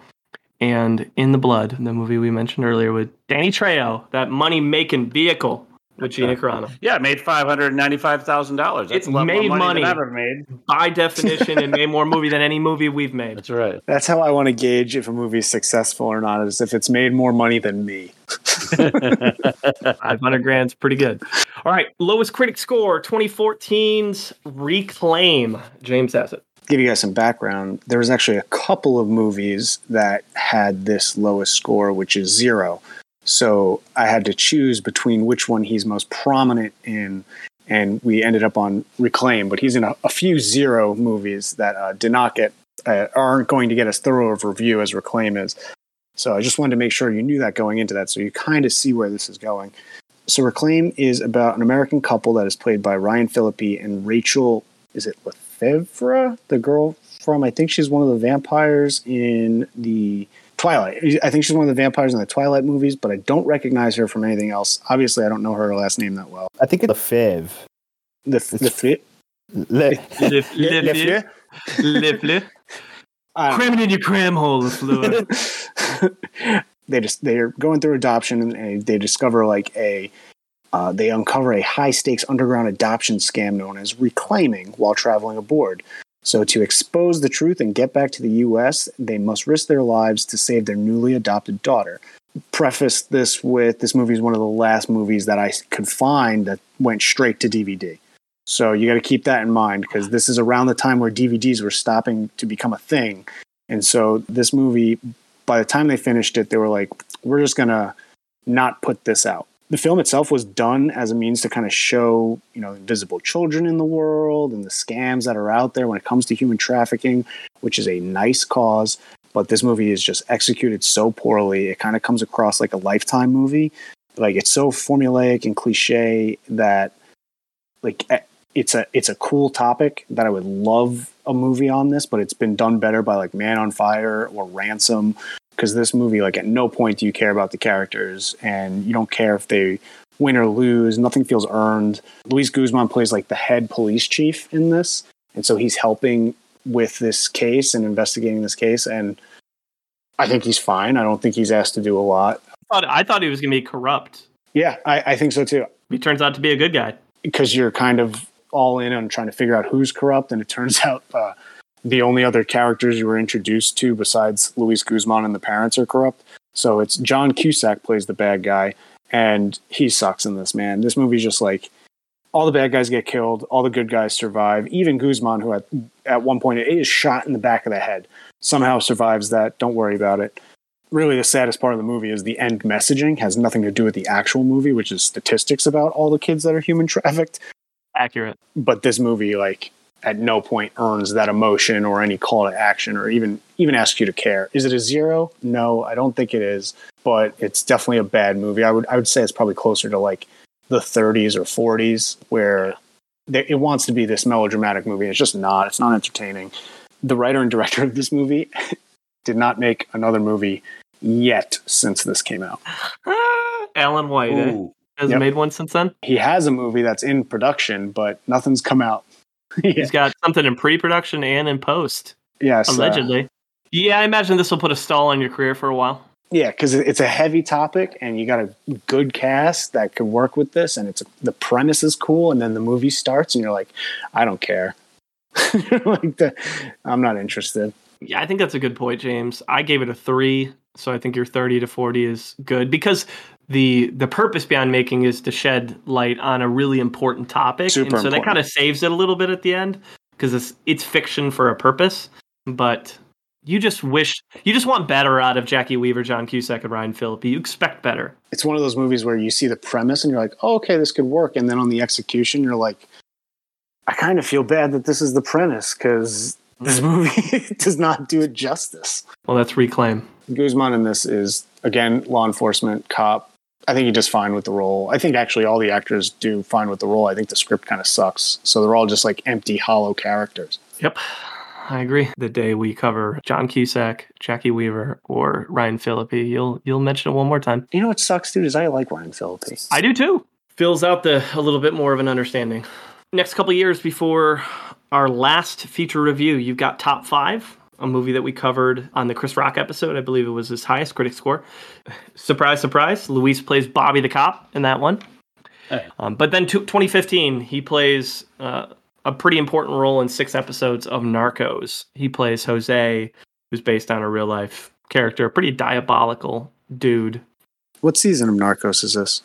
[SPEAKER 3] And In the Blood, the movie we mentioned earlier with Danny Trejo, that money making vehicle with Gina Carano.
[SPEAKER 4] Yeah, made five hundred ninety-five thousand dollars.
[SPEAKER 3] It's made money.
[SPEAKER 4] I've ever made.
[SPEAKER 3] By definition, it made more movie than any movie we've made.
[SPEAKER 4] That's right.
[SPEAKER 6] That's how I want to gauge if a movie is successful or not, is if it's made more money than me.
[SPEAKER 3] 500 grand's pretty good. All right, lowest critic score 2014's Reclaim. James has it.
[SPEAKER 6] give you guys some background, there was actually a couple of movies that had this lowest score, which is zero. So I had to choose between which one he's most prominent in, and we ended up on Reclaim. But he's in a, a few zero movies that uh, did not get uh, aren't going to get as thorough of review as Reclaim is. So I just wanted to make sure you knew that going into that, so you kind of see where this is going. So Reclaim is about an American couple that is played by Ryan Phillippe and Rachel. Is it Lefevre, the girl from? I think she's one of the vampires in the Twilight. I think she's one of the vampires in the Twilight movies, but I don't recognize her from anything else. Obviously, I don't know her last name that well.
[SPEAKER 5] I think it's a Fiv.
[SPEAKER 6] The the fit.
[SPEAKER 5] Le-
[SPEAKER 3] Le, le, le, le, le. Cram it in your cram hole, LaFleur.
[SPEAKER 6] they just they're going through adoption and they discover like a uh, they uncover a high stakes underground adoption scam known as reclaiming while traveling aboard. So to expose the truth and get back to the U.S., they must risk their lives to save their newly adopted daughter. Preface this with this movie is one of the last movies that I could find that went straight to DVD. So you got to keep that in mind because this is around the time where DVDs were stopping to become a thing. And so this movie, by the time they finished it, they were like, we're just going to not put this out. The film itself was done as a means to kind of show, you know, invisible children in the world and the scams that are out there when it comes to human trafficking, which is a nice cause. But this movie is just executed so poorly. It kind of comes across like a lifetime movie. Like it's so formulaic and cliche that like it's a it's a cool topic that I would love a movie on this, but it's been done better by like Man on Fire or Ransom because this movie like at no point do you care about the characters and you don't care if they win or lose. Nothing feels earned. Luis Guzman plays like the head police chief in this, and so he's helping with this case and investigating this case and I think he's fine. I don't think he's asked to do a lot.
[SPEAKER 3] I thought, I thought he was going to be corrupt.
[SPEAKER 6] Yeah, I, I think so too.
[SPEAKER 3] He turns out to be a good guy.
[SPEAKER 6] because you're kind of all in on trying to figure out who's corrupt, and it turns out uh, the only other characters you were introduced to besides Luis Guzman and the parents are corrupt. So it's John Cusack plays the bad guy, and he sucks in this man. This movie's just like all the bad guys get killed, all the good guys survive. Even Guzman, who at at one point is shot in the back of the head, somehow survives that. Don't worry about it. Really, the saddest part of the movie is the end messaging has nothing to do with the actual movie, which is statistics about all the kids that are human trafficked
[SPEAKER 3] Accurate.
[SPEAKER 6] but this movie like at no point earns that emotion or any call to action or even even asks you to care. Is it a zero? No i don't think it is but it's definitely a bad movie. I would i would say it's probably closer to like the 30s or 40s where they, it wants to be this melodramatic movie. It's just not it's not entertaining. The writer and director of this movie did not make another movie yet since this came out.
[SPEAKER 3] Alan White eh? Hasn't
[SPEAKER 6] Yep.
[SPEAKER 3] made one since then.
[SPEAKER 6] he has a movie that's in production but nothing's come out yeah.
[SPEAKER 3] He's got something in pre-production and in post,
[SPEAKER 6] yes uh,
[SPEAKER 3] allegedly. yeah, I imagine this will put a stall on your career for a while.
[SPEAKER 6] Yeah, because it's a heavy topic, and you got a good cast that could work with this, and it's the premise is cool, and then the movie starts, and you're like, I don't care. like the, I'm not interested.
[SPEAKER 3] Yeah, I think that's a good point, James. I gave it a three, so I think your thirty to forty is good because the the purpose beyond making is to shed light on a really important topic,
[SPEAKER 6] Super
[SPEAKER 3] and so that kind of saves it a little bit at the end because it's it's fiction for a purpose. But you just wish you just want better out of Jacki Weaver, John Cusack, and Ryan Phillippe. You expect better.
[SPEAKER 6] It's one of those movies where you see the premise, and you're like, oh, okay, this could work, and then on the execution, you're like, I kind of feel bad that this is the premise because this movie does not do it justice.
[SPEAKER 3] Well, that's reclaim.
[SPEAKER 6] Guzman in this is again law enforcement cop. I think he does fine with the role. I think actually all the actors do fine with the role. I think the script kind of sucks, so they're all just like empty, hollow characters.
[SPEAKER 3] Yep. I agree. The day we cover John Cusack, Jacki Weaver, or Ryan Phillippe, you'll you'll mention it one more time.
[SPEAKER 6] You know what sucks, dude? Is I like Ryan Phillippe.
[SPEAKER 3] I do too. Fills out the a little bit more of an understanding. Next couple years before our last feature review, you've got Top Five, a movie that we covered on the Chris Rock episode. I believe it was his highest critic score. Surprise, surprise! Luis plays Bobby the cop in that one.
[SPEAKER 4] Hey.
[SPEAKER 3] Um, but then to 2015, he plays uh, a pretty important role in six episodes of Narcos. He plays Jose, who's based on a real life character, a pretty diabolical dude.
[SPEAKER 6] What season of Narcos is this?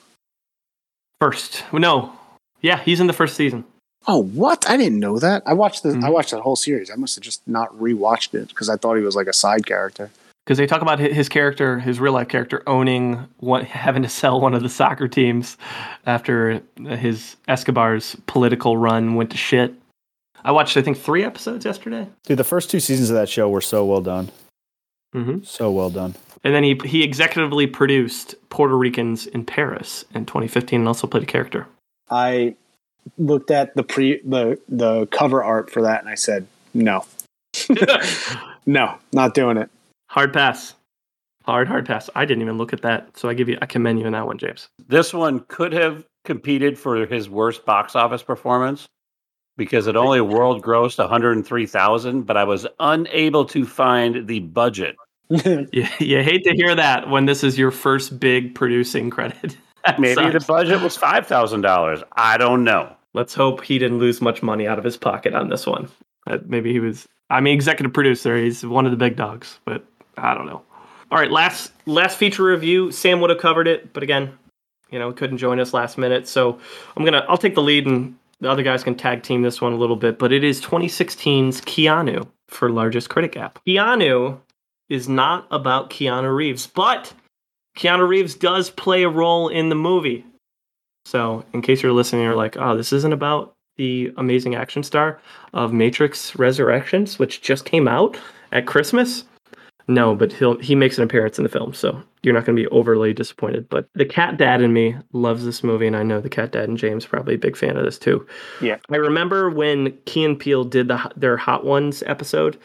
[SPEAKER 3] First, no, yeah, he's in the first season.
[SPEAKER 6] Oh, what? I didn't know that. I watched the I
[SPEAKER 3] Mhm.
[SPEAKER 6] watched that whole series. I must have just not rewatched it because I thought he was like a side character.
[SPEAKER 3] because they talk about his character, his real life character, owning one, having to sell one of the soccer teams after his Escobar's political run went to shit. I watched, I think, three episodes yesterday.
[SPEAKER 5] Dude, the first two seasons of that show were so well done.
[SPEAKER 3] hmm
[SPEAKER 5] So well done.
[SPEAKER 3] And then he he executively produced Puerto Ricans in Paris in 2015, and also played a character.
[SPEAKER 6] I looked at the pre the the cover art for that and I said no, no, not doing it.
[SPEAKER 3] hard pass, hard hard pass. I didn't even look at that, so I give you I commend you in that one, James.
[SPEAKER 4] This one could have competed for his worst box office performance because it only world grossed 103,000, but I was unable to find the budget.
[SPEAKER 3] You, you hate to hear that when this is your first big producing credit. That
[SPEAKER 4] Maybe the budget was $5,000. I don't know.
[SPEAKER 3] Let's hope he didn't lose much money out of his pocket on this one. Uh, maybe he was. I mean, executive producer. He's one of the big dogs, but I don't know. All right, last last feature review. Sam would have covered it, but again, you know, couldn't join us last minute. So I'm gonna. I'll take the lead, and the other guys can tag team this one a little bit. But it is 2016's Keanu for largest critic app. Keanu is not about Keanu Reeves, but Keanu Reeves does play a role in the movie. So, in case you're listening, you're like, oh, this isn't about the amazing action star of Matrix Resurrections, which just came out at Christmas. No, but he'll he makes an appearance in the film, so you're not going to be overly disappointed. But the cat dad in me loves this movie, and I know the cat dad and James probably a big fan of this too.
[SPEAKER 6] Yeah.
[SPEAKER 3] I remember when Key and Peele did the their Hot Ones episode,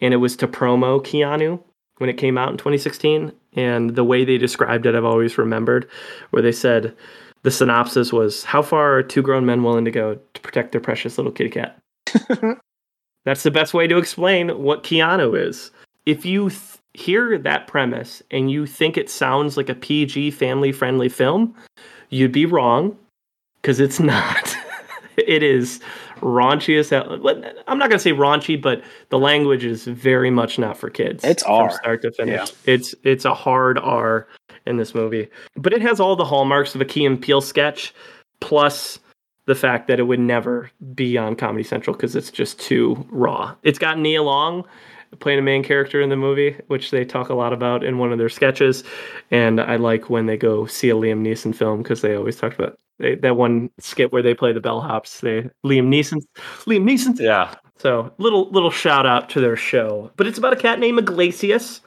[SPEAKER 3] and it was to promo Keanu when it came out in 2016, and the way they described it, I've always remembered, where they said the synopsis was, "How far are two grown men willing to go to protect their precious little kitty cat?" That's the best way to explain what Keanu is. If you th- hear that premise and you think it sounds like a PG family friendly film, you'd be wrong because it's not. it is raunchy as hell. But uh, I'm not going to say raunchy, but the language is very much not for kids.
[SPEAKER 6] It's R from
[SPEAKER 3] start to finish.
[SPEAKER 6] Yeah.
[SPEAKER 3] It's it's a hard R in this movie, but it has all the hallmarks of a Key and Peele sketch, plus the fact that it would never be on Comedy Central because it's just too raw. It's got Nia Long playing a main character in the movie, which they talk a lot about in one of their sketches. And I like when they go see a Liam Neeson film because they always talk about they, that one skit where they play the bellhops. They Liam Neeson, Liam Neeson.
[SPEAKER 4] Yeah.
[SPEAKER 3] So little little shout out to their show. But it's about a cat named Iglesias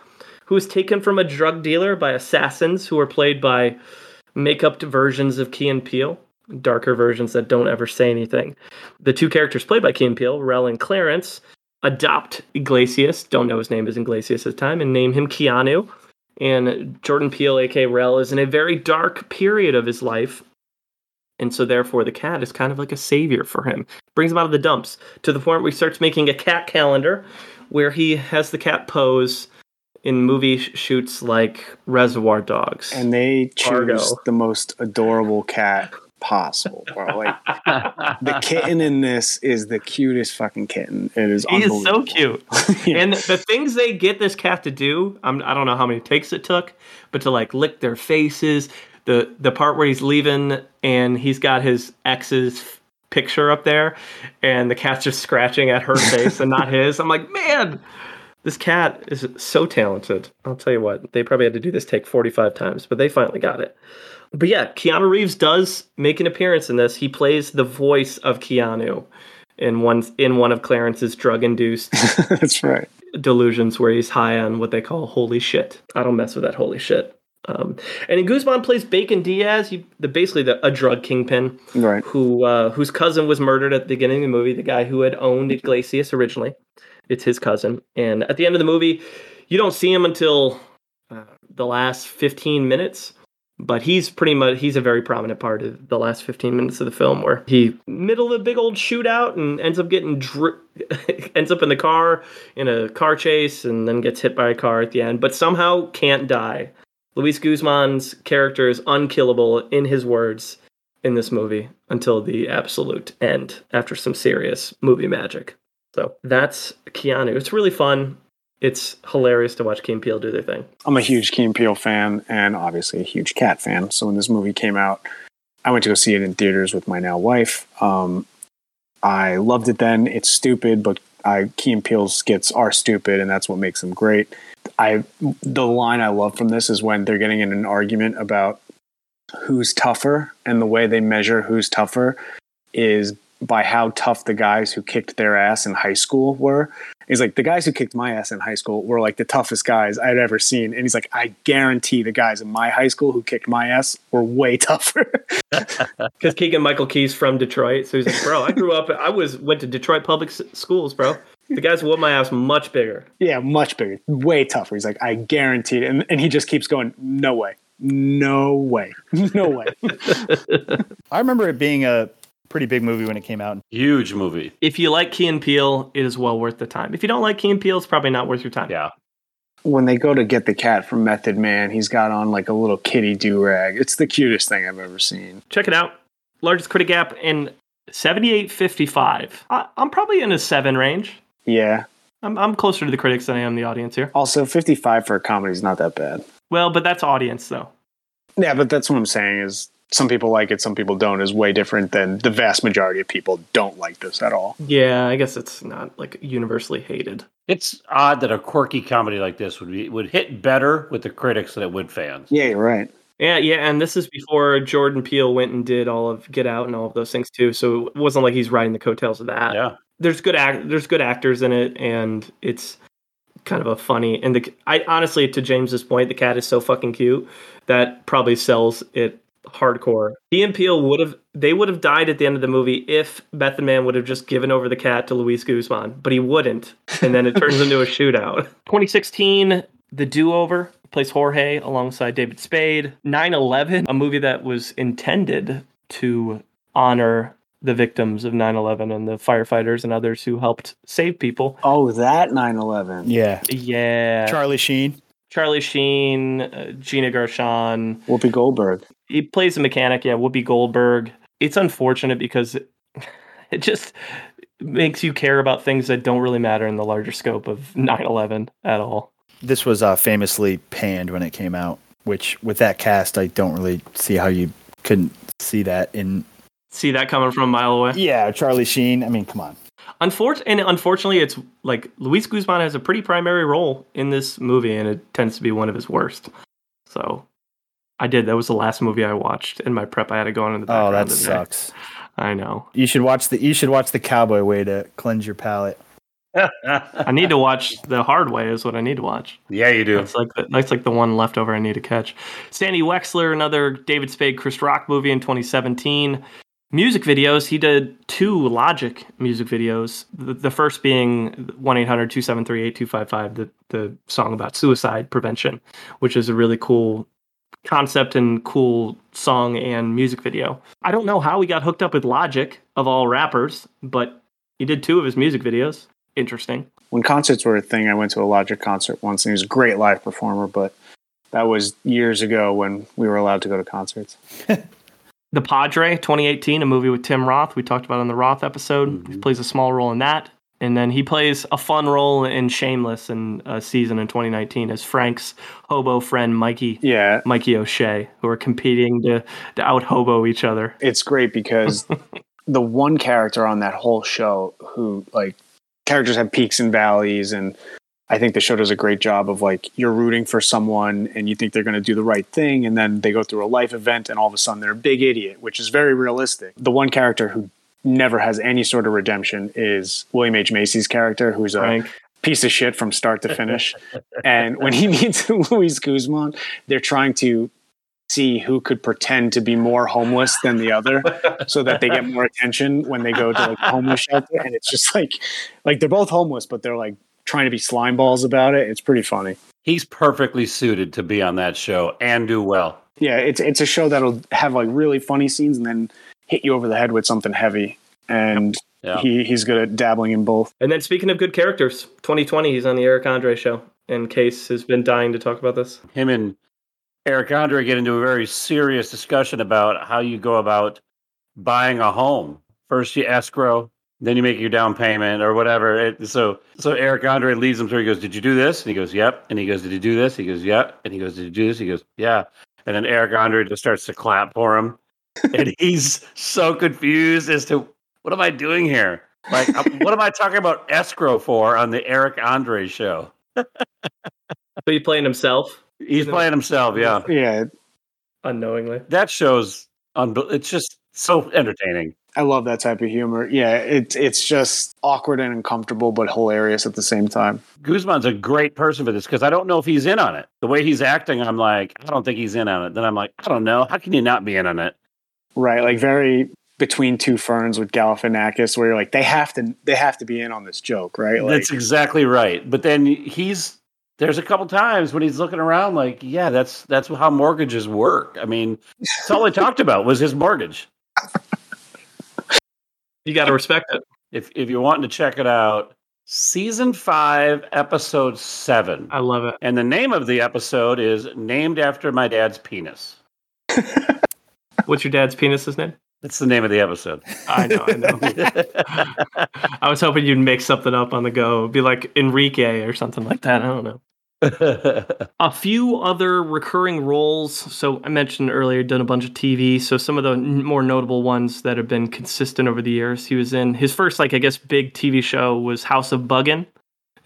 [SPEAKER 3] who is taken from a drug dealer by assassins who are played by make-up versions of Key and Peele, darker versions that don't ever say anything. The two characters played by Key and Peele, Rel and Clarence, adopt Iglesias, don't know his name is Iglesias at the time, and name him Keanu. And Jordan Peele, aka Rel, is in a very dark period of his life. And so therefore the cat is kind of like a savior for him. Brings him out of the dumps to the point where he starts making a cat calendar where he has the cat pose in movie sh- shoots like Reservoir Dogs.
[SPEAKER 6] and they choose
[SPEAKER 3] Fargo.
[SPEAKER 6] the most adorable cat possible. Bro. Like the kitten in this is the cutest fucking kitten. It is.
[SPEAKER 3] he is so cute.
[SPEAKER 6] Yeah.
[SPEAKER 3] And the things they get this cat to do, I'm, I don't know how many takes it took, but to like lick their faces, the the part where he's leaving and he's got his ex's picture up there, and the cat's just scratching at her face and not his. I'm like, man, this cat is so talented. I'll tell you what, they probably had to do this take 45 times, but they finally got it. But yeah, Keanu Reeves does make an appearance in this. He plays the voice of Keanu in one in one of Clarence's drug-induced
[SPEAKER 6] That's right.
[SPEAKER 3] delusions where he's high on what they call holy shit. I don't mess with that holy shit. Um, and in Guzman plays Bacon Diaz, he, the basically the, a drug kingpin
[SPEAKER 6] Right.
[SPEAKER 3] who uh, whose cousin was murdered at the beginning of the movie. The guy who had owned Iglesias originally, it's his cousin. And at the end of the movie, you don't see him until uh, the last fifteen minutes. But he's pretty much he's a very prominent part of the last fifteen minutes of the film, where he middle of a big old shootout and ends up getting dri- ends up in the car in a car chase and then gets hit by a car at the end, but somehow can't die. Luis Guzman's character is unkillable in his words in this movie until the absolute end after some serious movie magic. So that's Keanu. It's really fun. It's hilarious to watch Key and Peele do their thing.
[SPEAKER 6] I'm a huge Key and Peele fan and obviously a huge cat fan. So when this movie came out, I went to go see it in theaters with my now wife. Um, I loved it then. It's stupid, but I Key and Peele's skits are stupid, and that's what makes them great. I the line I love from this is when they're getting in an argument about who's tougher, and the way they measure who's tougher is by how tough the guys who kicked their ass in high school were. He's like, the guys who kicked my ass in high school were like the toughest guys I'd ever seen. And he's like, I guarantee the guys in my high school who kicked my ass were way tougher.
[SPEAKER 3] Because Keegan Michael Key's from Detroit, so he's like, bro, I grew up, I was went to Detroit public schools, bro. The guys who whooped my ass much bigger.
[SPEAKER 6] yeah, much bigger, way tougher. He's like, I guarantee it. And, and he just keeps going, no way, no way, no way.
[SPEAKER 5] I remember it being a pretty big movie when it came out.
[SPEAKER 4] Huge movie.
[SPEAKER 3] If you like Key and Peele, it is well worth the time. If you don't like Key and Peele, it's probably not worth your time.
[SPEAKER 4] Yeah.
[SPEAKER 6] when they go to get the cat from Method Man, he's got on like a little kitty do rag. It's the cutest thing I've ever seen.
[SPEAKER 3] Check it out. Largest critic gap in 78.55. I, I'm probably in a seven range.
[SPEAKER 6] Yeah.
[SPEAKER 3] I'm, I'm closer to the critics than I am the audience here.
[SPEAKER 6] Also, 55 for a comedy is not that bad.
[SPEAKER 3] Well, but that's audience though.
[SPEAKER 6] Yeah, but that's what I'm saying is some people like it, some people don't is way different than the vast majority of people don't like this at all.
[SPEAKER 3] Yeah, I guess it's not like universally hated.
[SPEAKER 4] It's odd that a quirky comedy like this would be would hit better with the critics than it would fans.
[SPEAKER 6] Yeah, you're right.
[SPEAKER 3] Yeah, yeah, and this is before Jordan Peele went and did all of Get Out and all of those things too. So it wasn't like he's riding the coattails of that.
[SPEAKER 4] Yeah.
[SPEAKER 3] There's good act, there's good actors in it, and it's kind of a funny. And the I honestly, to James's point, the cat is so fucking cute that probably sells it hardcore. Key and Peele would have they would have died at the end of the movie if Method Man would have just given over the cat to Luis Guzman, but he wouldn't, and then it turns into a shootout. 2016, The Do Over plays Jorge alongside David Spade. 9/11, a movie that was intended to honor the victims of 9/11 and the firefighters and others who helped save people.
[SPEAKER 6] Oh, that 9 11.
[SPEAKER 5] Yeah.
[SPEAKER 3] Yeah,
[SPEAKER 5] Charlie Sheen.
[SPEAKER 3] Charlie Sheen, uh, Gina Gershon.
[SPEAKER 6] Whoopi Goldberg.
[SPEAKER 3] He plays a mechanic. Yeah, Whoopi Goldberg. It's unfortunate because it, it just makes you care about things that don't really matter in the larger scope of 9/11 at all.
[SPEAKER 5] This was uh, famously panned when it came out, which with that cast, I don't really see how you couldn't see that in.
[SPEAKER 3] See that coming from a mile away.
[SPEAKER 5] Yeah, Charlie Sheen. I mean, come on.
[SPEAKER 3] Unfor- and unfortunately, it's like Luis Guzman has a pretty primary role in this movie, and it tends to be one of his worst. So, I did. That was the last movie I watched in my prep. I had to go on in the
[SPEAKER 5] Oh, that
[SPEAKER 3] today.
[SPEAKER 5] sucks.
[SPEAKER 3] I know.
[SPEAKER 5] You should watch the you should watch the Cowboy Way to cleanse your palate.
[SPEAKER 3] I need to watch the hard way. Is what I need to watch.
[SPEAKER 4] yeah, you do.
[SPEAKER 3] That's like the, that's like the one leftover I need to catch. Sandy Wexler, another David Spade, Chris Rock movie in 2017. Music videos. He did two Logic music videos. The, the first being 1 800 273 8255, the the song about suicide prevention, which is a really cool concept and cool song and music video. I don't know how he got hooked up with Logic of all rappers, but he did two of his music videos. Interesting.
[SPEAKER 6] When concerts were a thing, I went to a Logic concert once, and he was a great live performer, but that was years ago when we were allowed to go to concerts.
[SPEAKER 3] The Padre, 2018, a movie with Tim Roth. We talked about on the Roth episode. He mm-hmm. plays a small role in that. And then he plays a fun role in Shameless in a season in 2019 as Frank's hobo friend Mikey,
[SPEAKER 6] Yeah,
[SPEAKER 3] Mikey O'Shea, who are competing to, to out hobo each other.
[SPEAKER 6] it's great because the one character on that whole show who like characters have peaks and valleys and I think the show does a great job of like you're rooting for someone and you think they're going to do the right thing and then they go through a life event and all of a sudden they're a big idiot, which is very realistic. The one character who never has any sort of redemption is William H. Macy's character who's a
[SPEAKER 3] Frank.
[SPEAKER 6] piece of shit from start to finish. and when he meets Luis Guzman, they're trying to see who could pretend to be more homeless than the other so that they get more attention when they go to like homeless shelter and it's just like like they're both homeless but they're like trying to be slime balls about it it's pretty funny
[SPEAKER 4] He's perfectly suited to be on that show and do well.
[SPEAKER 6] yeah it's it's a show that'll have like really funny scenes and then hit you over the head with something heavy and
[SPEAKER 4] Yeah.
[SPEAKER 6] he, he's good at dabbling in both
[SPEAKER 3] And then speaking of good characters, 2020, he's on the Eric Andre show. And Case has been dying to talk about this.
[SPEAKER 4] Him and Eric Andre get into a very serious discussion about how you go about buying a home. First, you escrow, then you make your down payment or whatever. It, so, so Eric Andre leads him through. He goes, "Did you do this?" And he goes, "Yep." And he goes, "Did you do this?" He goes, "Yep." And he goes, "Did you do this?" He goes, "Yeah." And then Eric Andre just starts to clap for him, and he's so confused as to what am I doing here? Like, what am I talking about escrow for on the Eric Andre show?
[SPEAKER 3] So he playing himself
[SPEAKER 4] He's playing himself. Yeah,
[SPEAKER 6] Yeah,
[SPEAKER 3] unknowingly.
[SPEAKER 4] that show's unbe- It's just so entertaining.
[SPEAKER 6] I love that type of humor. Yeah, it's it's just awkward and uncomfortable, but hilarious at the same time.
[SPEAKER 4] Guzman's a great person for this because I don't know if he's in on it. The way he's acting, I'm like, I don't think he's in on it. Then I'm like, I don't know. How can you not be in on it?
[SPEAKER 6] Right, like very between two ferns with Galifianakis, where you're like, they have to they have to be in on this joke, right? Like,
[SPEAKER 4] that's exactly right. But then he's there's a couple times when he's looking around like, yeah, that's that's how mortgages work. I mean, that's all he talked about was his mortgage.
[SPEAKER 3] You got to respect it.
[SPEAKER 4] If if you're wanting to check it out, season five, episode seven.
[SPEAKER 3] I love it.
[SPEAKER 4] And the name of the episode is named after my dad's penis.
[SPEAKER 3] What's your dad's penis's name?
[SPEAKER 4] That's the name of the episode.
[SPEAKER 3] I know, I know. I was hoping you'd make something up on the go. It'd be like Enrique or something like that. I don't know. A few other recurring roles. So I mentioned earlier, done a bunch of TV. So some of the more notable ones that have been consistent over the years. He was in his first, like I guess, big TV show was House of Buggin.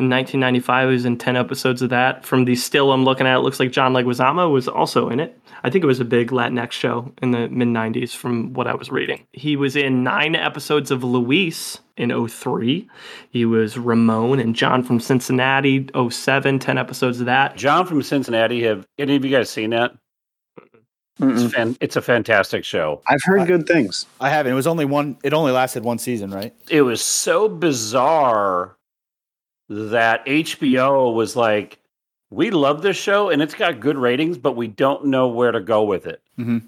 [SPEAKER 3] In 1995, he was in 10 episodes of that. From the still I'm looking at, it looks like John Leguizamo was also in it. I think it was a big Latinx show in the mid 90s from what I was reading. He was in nine episodes of Luis in 03. He was Ramon and John from Cincinnati 07, 10 episodes of that.
[SPEAKER 4] John from Cincinnati. Have any of you guys seen that? It's, fan, it's a fantastic show.
[SPEAKER 6] I've heard good things.
[SPEAKER 5] I haven't. It was only one. It only lasted one season, right?
[SPEAKER 4] It was so bizarre that HBO was like, "We love this show and it's got good ratings, but we don't know where to go with it."
[SPEAKER 5] Mhm.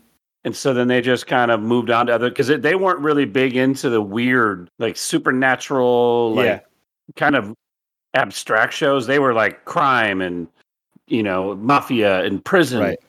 [SPEAKER 4] And so then they just kind of moved on to other because they weren't really big into the weird, like supernatural, like
[SPEAKER 5] Yeah.
[SPEAKER 4] kind of abstract shows. They were like crime and you know mafia and prison,
[SPEAKER 5] Right.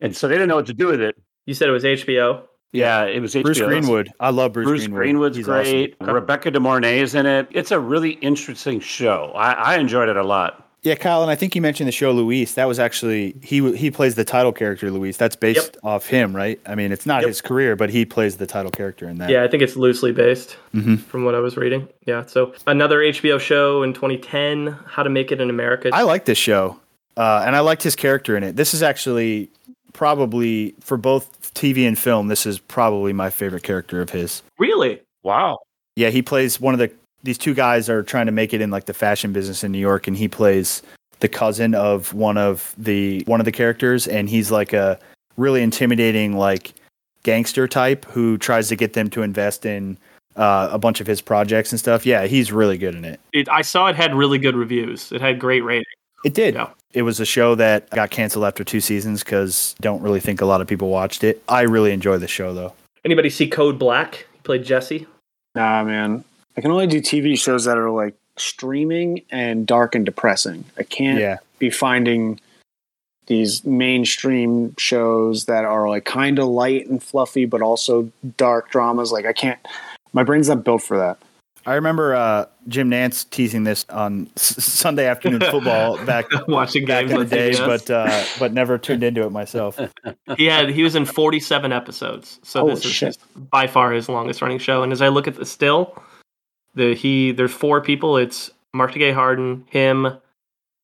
[SPEAKER 4] and so they didn't know what to do with it.
[SPEAKER 3] You said it was HBO.
[SPEAKER 4] Yeah, it was HBO.
[SPEAKER 5] Bruce Greenwood. I love Bruce,
[SPEAKER 4] Bruce
[SPEAKER 5] Greenwood.
[SPEAKER 4] Greenwood's
[SPEAKER 5] He's awesome.
[SPEAKER 4] great. Rebecca De Mornay is in it. It's a really interesting show. I, I enjoyed it a lot.
[SPEAKER 5] Yeah, Kyle, and I think you mentioned the show Luis. That was actually he he plays the title character Luis. That's based off him, right? I mean, it's not
[SPEAKER 3] Yep.
[SPEAKER 5] his career, but he plays the title character in that.
[SPEAKER 3] Yeah, I think it's loosely based
[SPEAKER 5] Mhm.
[SPEAKER 3] from what I was reading. Yeah, so another HBO show in 2010, How to Make It in America.
[SPEAKER 5] I like this show, uh, and I liked his character in it. This is actually probably for both TV and film. This is probably my favorite character of his.
[SPEAKER 3] really?
[SPEAKER 4] Wow.
[SPEAKER 5] Yeah, he plays one of the. These two guys are trying to make it in like the fashion business in New York, and he plays the cousin of one of the one of the characters, and he's like a really intimidating like gangster type who tries to get them to invest in uh, a bunch of his projects and stuff. Yeah, he's really good in it.
[SPEAKER 3] It, I saw it had really good reviews. It had great ratings.
[SPEAKER 5] It did.
[SPEAKER 3] Yeah.
[SPEAKER 5] It was a show that got canceled after two seasons because don't really think a lot of people watched it. I really enjoy the show though.
[SPEAKER 3] Anybody see Code Black? He played Jesse.
[SPEAKER 6] Nah, man. I can only do TV shows that are like streaming and dark and depressing. I can't
[SPEAKER 5] Yeah.
[SPEAKER 6] be finding these mainstream shows that are like kind of light and fluffy, but also dark dramas. Like I can't. My brain's not built for that.
[SPEAKER 5] I remember uh, Jim Nantz teasing this on S- Sunday afternoon football back
[SPEAKER 3] Watching
[SPEAKER 5] back
[SPEAKER 3] games
[SPEAKER 5] in the
[SPEAKER 3] on
[SPEAKER 5] days, but uh, but never tuned into it myself.
[SPEAKER 3] he had he was in 47 episodes. So
[SPEAKER 6] Holy
[SPEAKER 3] this is
[SPEAKER 6] shit.
[SPEAKER 3] his, by far his longest running show. And as I look at the still, the he there's four people. It's Mark Gay Harden, him,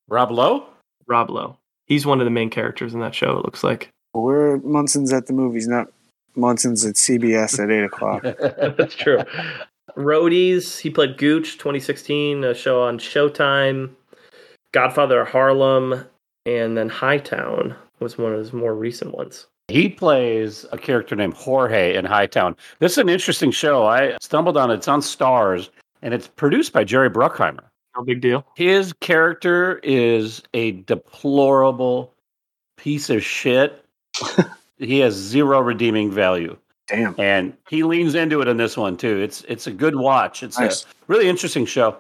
[SPEAKER 4] Rob Lowe?
[SPEAKER 3] Rob Lowe. He's one of the main characters in that show. It looks like.
[SPEAKER 6] We're Munson's at the movies, not Munson's at CBS at eight o'clock.
[SPEAKER 3] That's true. Roadies. He played Gooch 2016, a show on Showtime. Godfather of Harlem, and then Hightown was one of his more recent ones.
[SPEAKER 4] he plays a character named Jorge in Hightown. This is an interesting show. I stumbled on it. It's on Starz, and it's produced by Jerry Bruckheimer.
[SPEAKER 3] No big deal.
[SPEAKER 4] His character is a deplorable piece of shit. he has zero redeeming value.
[SPEAKER 6] Damn.
[SPEAKER 4] and he leans into it in this one too. It's it's a good watch. It's
[SPEAKER 6] Nice.
[SPEAKER 4] a really interesting show.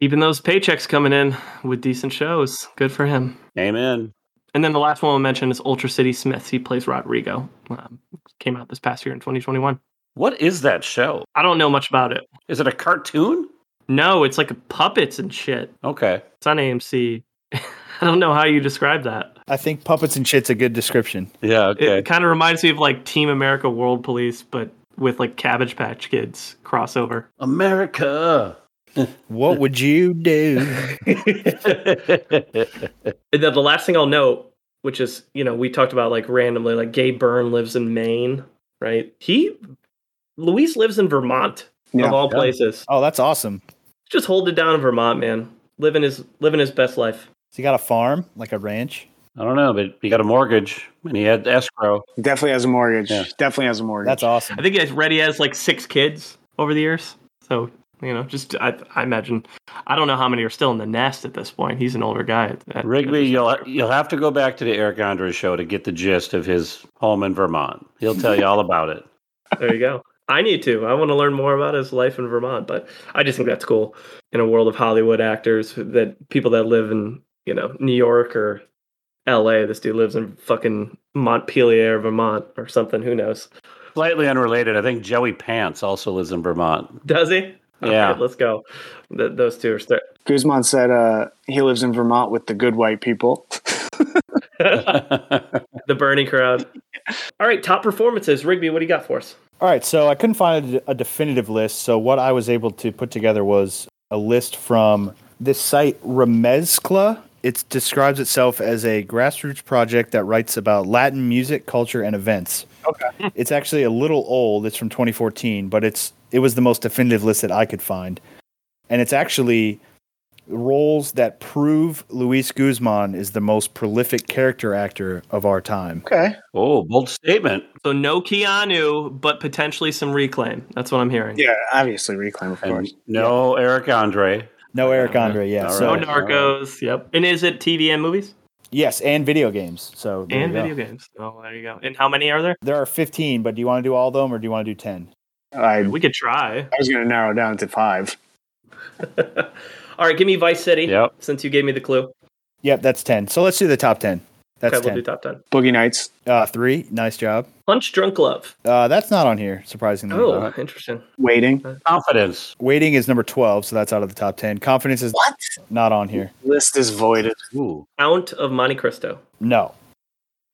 [SPEAKER 3] Even those paychecks coming in with decent shows. Good for him.
[SPEAKER 4] Amen.
[SPEAKER 3] And then the last one I'll mention is Ultra City Smith. He plays Rodrigo. Um, came out this past year in 2021.
[SPEAKER 4] What is that show?
[SPEAKER 3] I don't know much about it.
[SPEAKER 4] Is it a cartoon?
[SPEAKER 3] No, it's like puppets and shit.
[SPEAKER 4] Okay.
[SPEAKER 3] It's on AMC. I don't know how you describe that.
[SPEAKER 5] I think puppets and shit's a good description.
[SPEAKER 4] Yeah. Okay.
[SPEAKER 3] It kind of reminds me of like Team America World Police, but with like Cabbage Patch Kids crossover.
[SPEAKER 4] America.
[SPEAKER 5] What would you do?
[SPEAKER 3] And then the last thing I'll note, which is, you know, we talked about like randomly, like Gabe Byrne lives in Maine, right? He, Luis lives in Vermont,
[SPEAKER 6] Yeah.
[SPEAKER 3] of all
[SPEAKER 4] Yeah.
[SPEAKER 3] places.
[SPEAKER 5] Oh, that's awesome.
[SPEAKER 3] Just hold it down in Vermont, man. Living his living his best life.
[SPEAKER 5] So he got a farm, like a ranch.
[SPEAKER 4] I don't know, but he got a mortgage and he had escrow.
[SPEAKER 6] Definitely has a mortgage.
[SPEAKER 4] Yeah.
[SPEAKER 6] Definitely has a mortgage.
[SPEAKER 5] That's awesome.
[SPEAKER 3] I think he's ready has like six kids over the years. So you know, just I, I imagine I don't know how many are still in the nest at this point. He's an older guy. At, at-
[SPEAKER 4] Rigby, you'll you'll have to go back to the Eric Andre show to get the gist of his home in Vermont. He'll tell you all about it.
[SPEAKER 3] There you go. I need to. I want to learn more about his life in Vermont, but I just think that's cool in a world of Hollywood actors that people that live in, you know, New York or LA. This dude lives in fucking Montpelier, Vermont or something. Who knows?
[SPEAKER 4] Slightly unrelated, I think Joey Pants also lives in Vermont.
[SPEAKER 3] Does he?
[SPEAKER 4] Yeah.
[SPEAKER 3] right, let's go. Th- those two are start.
[SPEAKER 6] Guzman said uh, he lives in Vermont with the good white people.
[SPEAKER 3] the Bernie crowd. All right, top performances. Rigby, what do you got for us?
[SPEAKER 5] All right, so I couldn't find a, a definitive list. So what I was able to put together was a list from this site Remezcla. It describes itself as a grassroots project that writes about Latin music, culture, and events. Okay. It's actually a little old. It's from 2014, but it's it was the most definitive list that I could find, and it's actually roles that prove Luis Guzman is the most prolific character actor of our time.
[SPEAKER 6] Okay.
[SPEAKER 4] oh, bold statement.
[SPEAKER 3] So no Keanu, but potentially some reclaim. That's what I'm hearing.
[SPEAKER 6] Yeah, obviously reclaim, of
[SPEAKER 4] And
[SPEAKER 6] course.
[SPEAKER 4] no Eric Andre.
[SPEAKER 5] No Eric Andre, yeah.
[SPEAKER 4] All
[SPEAKER 5] so
[SPEAKER 3] No
[SPEAKER 4] right.
[SPEAKER 3] Narcos. Yep. And is it TV and movies
[SPEAKER 5] yes, and video games. So
[SPEAKER 3] and
[SPEAKER 5] you go.
[SPEAKER 3] video games? Oh, there you go. And how many are there?
[SPEAKER 5] There are 15, but do you want to do all of them or do you want to do 10?
[SPEAKER 6] I,
[SPEAKER 3] We could try.
[SPEAKER 6] I was going to narrow down to five.
[SPEAKER 3] All right, give me Vice City.
[SPEAKER 4] Yep.
[SPEAKER 3] Since you gave me the clue.
[SPEAKER 5] Yep, that's 10. So let's do the top 10. That's
[SPEAKER 3] okay, we'll do top ten.
[SPEAKER 6] Boogie Nights.
[SPEAKER 5] Uh, three, nice job.
[SPEAKER 3] Punch Drunk Love.
[SPEAKER 5] Uh, that's not on here, surprisingly.
[SPEAKER 3] Oh,
[SPEAKER 4] Uh,
[SPEAKER 3] interesting.
[SPEAKER 6] Waiting.
[SPEAKER 4] Confidence.
[SPEAKER 5] Waiting is number 12, so that's out of the top 10. Confidence is
[SPEAKER 6] What?
[SPEAKER 5] not on here.
[SPEAKER 6] List is voided.
[SPEAKER 4] Ooh.
[SPEAKER 3] Count of Monte Cristo.
[SPEAKER 5] No.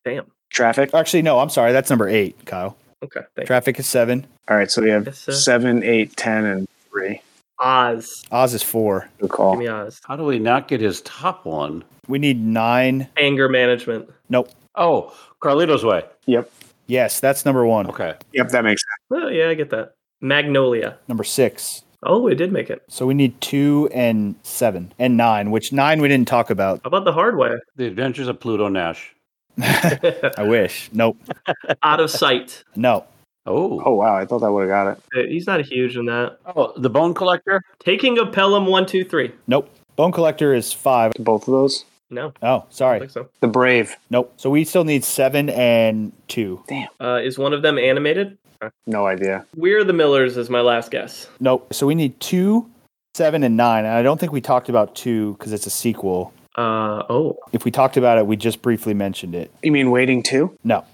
[SPEAKER 3] Damn.
[SPEAKER 6] Traffic.
[SPEAKER 5] Actually, no, I'm sorry. That's number eight, Kyle.
[SPEAKER 3] Okay. Thanks.
[SPEAKER 5] Traffic is seven.
[SPEAKER 6] All right, so we have
[SPEAKER 3] Yes, sir.
[SPEAKER 6] seven, eight, ten, and three.
[SPEAKER 3] Oz.
[SPEAKER 5] Oz is four.
[SPEAKER 6] Good call.
[SPEAKER 3] Give me Oz.
[SPEAKER 4] How do we not get his top one?
[SPEAKER 5] We need nine.
[SPEAKER 3] Anger management.
[SPEAKER 5] Nope.
[SPEAKER 4] Oh, Carlito's Way.
[SPEAKER 6] Yep.
[SPEAKER 5] Yes, that's number one.
[SPEAKER 4] Okay.
[SPEAKER 6] Yep, that makes sense.
[SPEAKER 3] Oh, yeah, I get that. Magnolia.
[SPEAKER 5] Number six.
[SPEAKER 3] Oh, it did make it.
[SPEAKER 5] So we need two and seven and nine, which nine we didn't talk about.
[SPEAKER 3] How about the hard way?
[SPEAKER 4] The Adventures of Pluto Nash.
[SPEAKER 5] I wish. Nope.
[SPEAKER 3] Out of sight.
[SPEAKER 5] No.
[SPEAKER 4] Oh.
[SPEAKER 6] Oh wow, I thought I would have got it.
[SPEAKER 3] He's not huge in that.
[SPEAKER 4] Oh, The Bone Collector?
[SPEAKER 3] Taking a Pelham one, two, three.
[SPEAKER 5] Nope. Bone Collector is five.
[SPEAKER 6] Both of those.
[SPEAKER 3] No,
[SPEAKER 5] Oh,
[SPEAKER 3] I don't
[SPEAKER 5] sorry.
[SPEAKER 3] think so.
[SPEAKER 6] The Brave.
[SPEAKER 5] Nope. So we still need seven and two.
[SPEAKER 3] Uh, is one of them animated?
[SPEAKER 6] No idea.
[SPEAKER 3] We're the Millers is my last guess.
[SPEAKER 5] Nope. So we need two, seven, and nine. And I don't think we talked about two because it's a sequel.
[SPEAKER 3] Uh, oh,
[SPEAKER 5] If we talked about it, we just briefly mentioned it.
[SPEAKER 6] You mean Waiting Two?
[SPEAKER 5] No.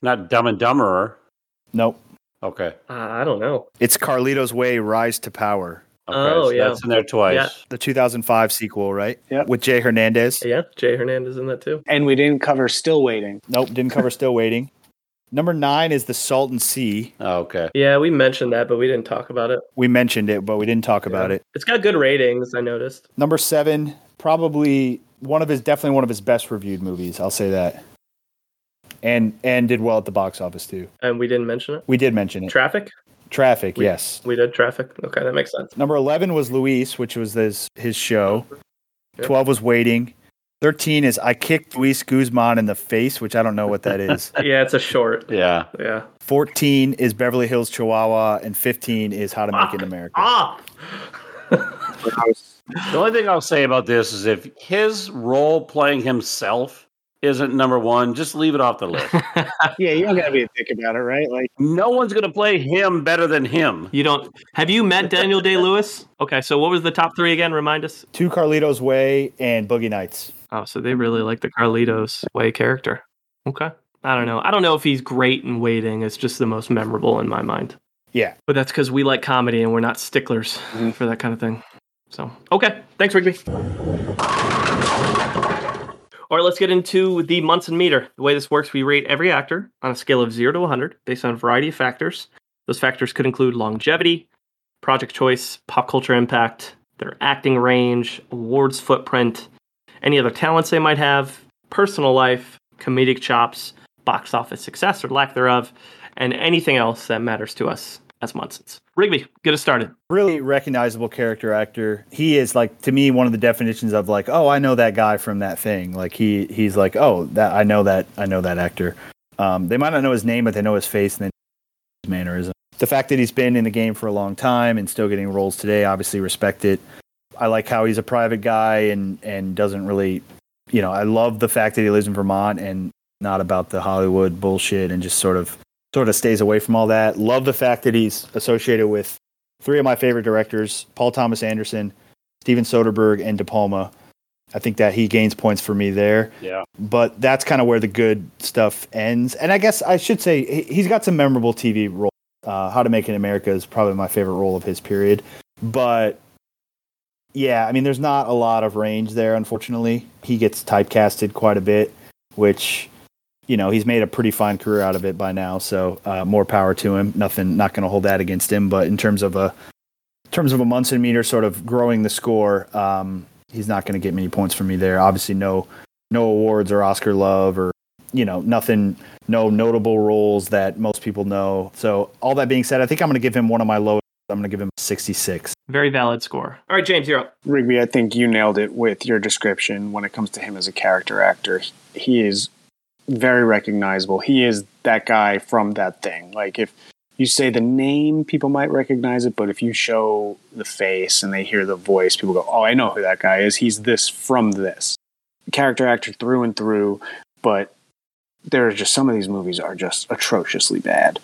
[SPEAKER 4] Not Dumb and Dumberer.
[SPEAKER 5] Nope.
[SPEAKER 4] Okay.
[SPEAKER 3] uh, I don't know.
[SPEAKER 5] It's Carlito's Way Rise to Power,
[SPEAKER 4] Okay.
[SPEAKER 3] Oh,
[SPEAKER 4] so
[SPEAKER 3] yeah.
[SPEAKER 4] That's in there twice.
[SPEAKER 3] Yeah.
[SPEAKER 5] the 2005 sequel, right?
[SPEAKER 6] Yep.
[SPEAKER 5] With Jay Hernandez.
[SPEAKER 3] Yeah, Jay Hernandez in that too.
[SPEAKER 6] And we didn't cover Still Waiting.
[SPEAKER 5] Nope. Didn't cover Still Waiting. Number nine is The Salton Sea.
[SPEAKER 4] Oh, okay.
[SPEAKER 3] Yeah, we mentioned that, but we didn't talk about it.
[SPEAKER 5] We mentioned it, but we didn't talk about it.
[SPEAKER 3] It's got good ratings. I noticed.
[SPEAKER 5] Number seven, probably one of his, definitely one of his best reviewed movies. I'll say that. And and did well at the box office too.
[SPEAKER 3] And we didn't mention it.
[SPEAKER 5] We did mention it.
[SPEAKER 3] Traffic.
[SPEAKER 5] Traffic,
[SPEAKER 3] We-
[SPEAKER 5] yes.
[SPEAKER 3] We did traffic. Okay, that makes sense.
[SPEAKER 5] Number 11 was Luis, which was his, his show.
[SPEAKER 3] Yep.
[SPEAKER 5] 12 was Waiting. 13 is I Kicked Luis Guzman in the Face, which I don't know what that is.
[SPEAKER 3] Yeah, it's a short.
[SPEAKER 4] Yeah.
[SPEAKER 3] Yeah.
[SPEAKER 5] 14 is Beverly Hills Chihuahua. And 15 is How to Make It in America.
[SPEAKER 3] Ah.
[SPEAKER 4] The only thing I'll say about this is if his role playing himself isn't number one, just leave it off the list.
[SPEAKER 6] Yeah, you don't gotta be a dick about it, right? Like
[SPEAKER 4] no one's going to play him better than him.
[SPEAKER 3] you don't. Have you met Daniel Day Lewis? Okay, so what was the top three again? Remind us.
[SPEAKER 5] Two Carlitos Way and Boogie Nights.
[SPEAKER 3] Oh, so they really like the Carlitos Way character. Okay. I don't know. I don't know if he's great in waiting. It's just the most memorable in my mind.
[SPEAKER 5] Yeah.
[SPEAKER 3] But that's because we like comedy and we're not sticklers mm-hmm. for that kind of thing. So, okay. Thanks, Rigby. All right, let's get into the Munson meter. The way this works, we rate every actor on a scale of 0 to 100 based on a variety of factors. Those factors could include longevity, project choice, pop culture impact, their acting range, awards footprint, any other talents they might have, personal life, comedic chops, box office success or lack thereof, and anything else that matters to us as Munsons. Rigby, get us started.
[SPEAKER 5] Really recognizable character actor. He is like to me one of the definitions of like, oh, I know that guy from that thing. Like he he's like, oh, that I know that I know that actor. Um, they might not know his name, but they know his face and then his mannerism. The fact that he's been in the game for a long time and still getting roles today, obviously respect it. I like how he's a private guy and and doesn't really, you know, I love the fact that he lives in Vermont and not about the Hollywood bullshit and just sort of sort of stays away from all that. Love the fact that he's associated with three of my favorite directors, Paul Thomas Anderson, Steven Soderbergh, and De Palma. I think that he gains points for me there.
[SPEAKER 4] Yeah.
[SPEAKER 5] But that's kind of where the good stuff ends. And I guess I should say he's got some memorable TV roles. Uh, How to Make It in America is probably my favorite role of his period. But yeah, I mean, there's not a lot of range there, unfortunately. He gets typecasted quite a bit, which you know he's made a pretty fine career out of it by now. So uh, more power to him. Nothing, not going to hold that against him. But in terms of a in terms of a Munson meter, sort of growing the score, um, he's not going to get many points from me there. Obviously, no no awards or Oscar love or you know nothing, no notable roles that most people know. So all that being said, I think I'm going to give him one of my lowest. I'm going to give him 66.
[SPEAKER 3] Very valid score. All right, James, you're up.
[SPEAKER 6] Rigby, I think you nailed it with your description when it comes to him as a character actor. He is very recognizable. He is that guy from that thing. Like if you say the name, people might recognize it, but if you show the face and they hear the voice, people go, "Oh, I know who that guy is. He's this from this." Character actor through and through, but there are just some of these movies are just atrociously bad.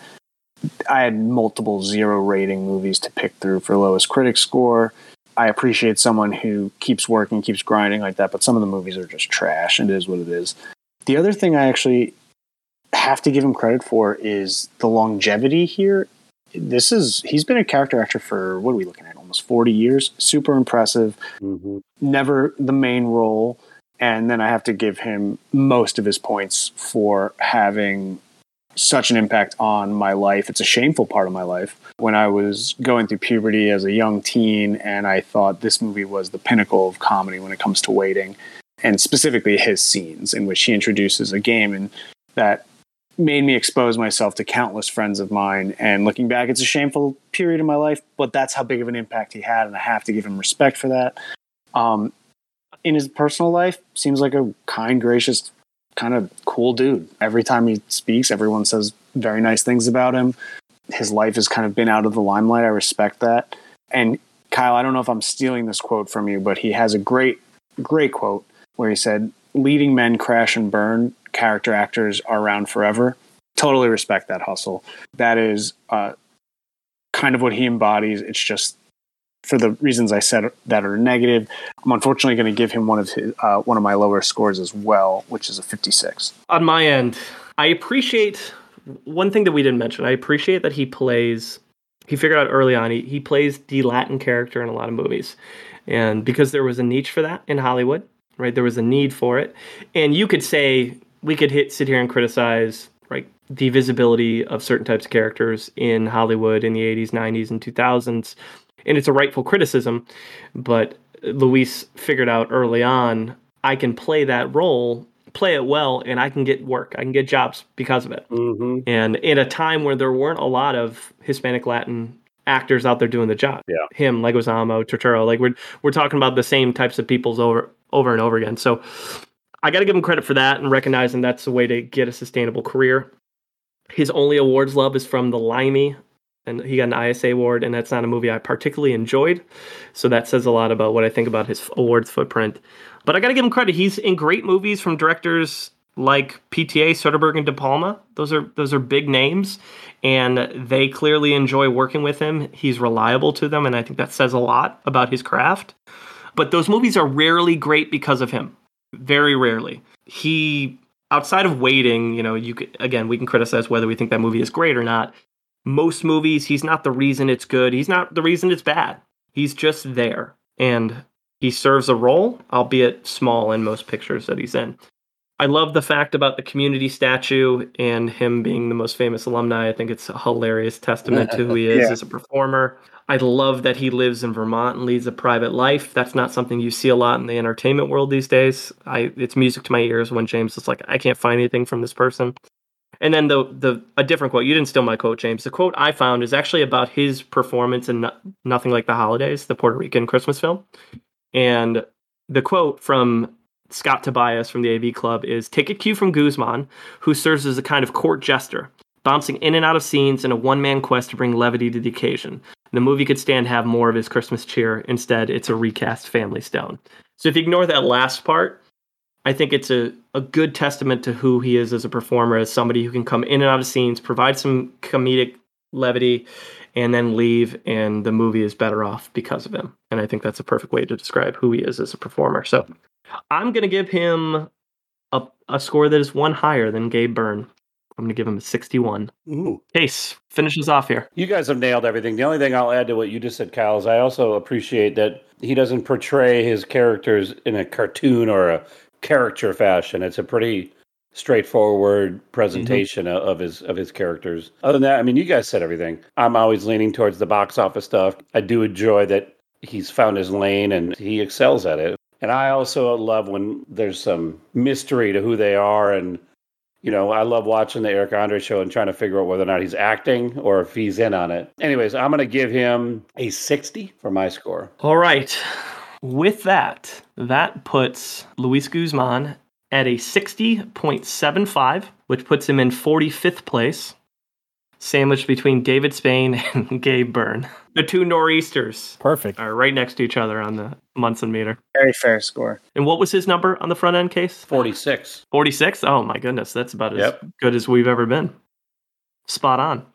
[SPEAKER 6] I had multiple zero rating movies to pick through for lowest critic score. I appreciate someone who keeps working, keeps grinding like that, but some of the movies are just trash, it is what it is. The other thing I actually have to give him credit for is the longevity here. This is he's been a character actor for what are we looking at? Almost forty years. Super impressive.
[SPEAKER 4] Mm-hmm.
[SPEAKER 6] Never the main role, and then I have to give him most of his points for having such an impact on my life. It's a shameful part of my life. When I was going through puberty as a young teen, and I thought this movie was the pinnacle of comedy when it comes to waiting and specifically his scenes in which he introduces a game and that made me expose myself to countless friends of mine. And looking back it's a shameful period in my life but that's how big of an impact he had and i have to give him respect for that. Um, in his personal life seems like a kind gracious kind of cool dude. Every time he speaks everyone says very nice things about him. His life has kind of been out of the limelight. I respect that. And kyle i don't know if i'm stealing this quote from you but he has a great great quote where he said, leading men crash and burn, character actors are around forever. Totally respect that hustle. That is uh, kind of what he embodies. It's just for the reasons I said that are negative. I'm unfortunately going to give him one of his, uh, one of my lower scores as well, which is a 56.
[SPEAKER 3] On my end, I appreciate one thing that we didn't mention. I appreciate that he plays. He figured out early on he, he plays the Latin character in a lot of movies, and because there was a niche for that in Hollywood, right? There was a need for it. And you could say we could hit sit here and criticize right the visibility of certain types of characters in Hollywood in the 80s, 90s and 2000s. And it's a rightful criticism, but Luis figured out early on I can play that role, play it well, and I can get work. I can get jobs because of it.
[SPEAKER 4] Mm-hmm.
[SPEAKER 3] And in a time where there weren't a lot of Hispanic Latin actors out there doing the job.
[SPEAKER 4] Yeah.
[SPEAKER 3] Him, Leguizamo, Turturro, like we're we're talking about the same types of peoples over over and over again. So I got to give him credit for that and recognizing that's the way to get a sustainable career. His only awards love is from the Limey, and he got an ISA award, and that's not a movie I particularly enjoyed. So that says a lot about what I think about his awards footprint. But I got to give him credit; he's in great movies from directors like PTA, Soderbergh, and De Palma. Those are those are big names, and they clearly enjoy working with him. He's reliable to them, and I think that says a lot about his craft. But those movies are rarely great because of him. Very rarely. He outside of waiting, you know, you could, again, we can criticize whether we think that movie is great or not. Most movies, he's not the reason it's good. He's not the reason it's bad. He's just there. And he serves a role, albeit small in most pictures that he's in. I love the fact about the community statue and him being the most famous alumni. I think it's a hilarious testament to who he is
[SPEAKER 6] Yeah.
[SPEAKER 3] as a performer. I love that he lives in Vermont and leads a private life. That's not something you see a lot in the entertainment world these days. I it's music to my ears when James is like, I can't find anything from this person. And then the the a different quote. You didn't steal my quote, James. The quote I found is actually about his performance in No- Nothing Like the Holidays, the Puerto Rican Christmas film. And the quote from Scott Tobias from the AV Club is Take a cue from Guzman, who serves as a kind of court jester, bouncing in and out of scenes in a one man quest to bring levity to the occasion. The movie could stand to have more of his Christmas cheer. Instead, it's a recast Family Stone. So if you ignore that last part, I think it's a, a good testament to who he is as a performer, as somebody who can come in and out of scenes, provide some comedic levity, and then leave, and the movie is better off because of him. And I think that's a perfect way to describe who he is as a performer. So I'm going to give him a, a score that is one higher than Gabe Byrne. I'm going to give him a 61.
[SPEAKER 4] Ooh.
[SPEAKER 3] Case finishes off here.
[SPEAKER 4] You guys have nailed everything. The only thing I'll add to what you just said, Kyle, is I also appreciate that he doesn't portray his characters in a cartoon or a caricature fashion. It's a pretty straightforward presentation of, of his of his characters. Other than that, I mean, you guys said everything. I'm always leaning towards the box office stuff. I do enjoy that he's found his lane and he excels at it. And I also love when there's some mystery to who they are and you know, I love watching the Eric Andre show and trying to figure out whether or not he's acting or if he's in on it. Anyways, I'm going to give him a 60 for my score.
[SPEAKER 3] All right. With that, that puts Luis Guzman at a 60.75, which puts him in 45th place, sandwiched between David Spain and Gabe Byrne. The two nor'easters
[SPEAKER 5] Perfect.
[SPEAKER 3] are right next to each other on the Munson meter.
[SPEAKER 6] Very fair score.
[SPEAKER 3] And what was his number on the front end case?
[SPEAKER 4] 46.
[SPEAKER 3] 46? Oh my goodness, that's about as
[SPEAKER 4] Yep.
[SPEAKER 3] good as we've ever been. Spot on.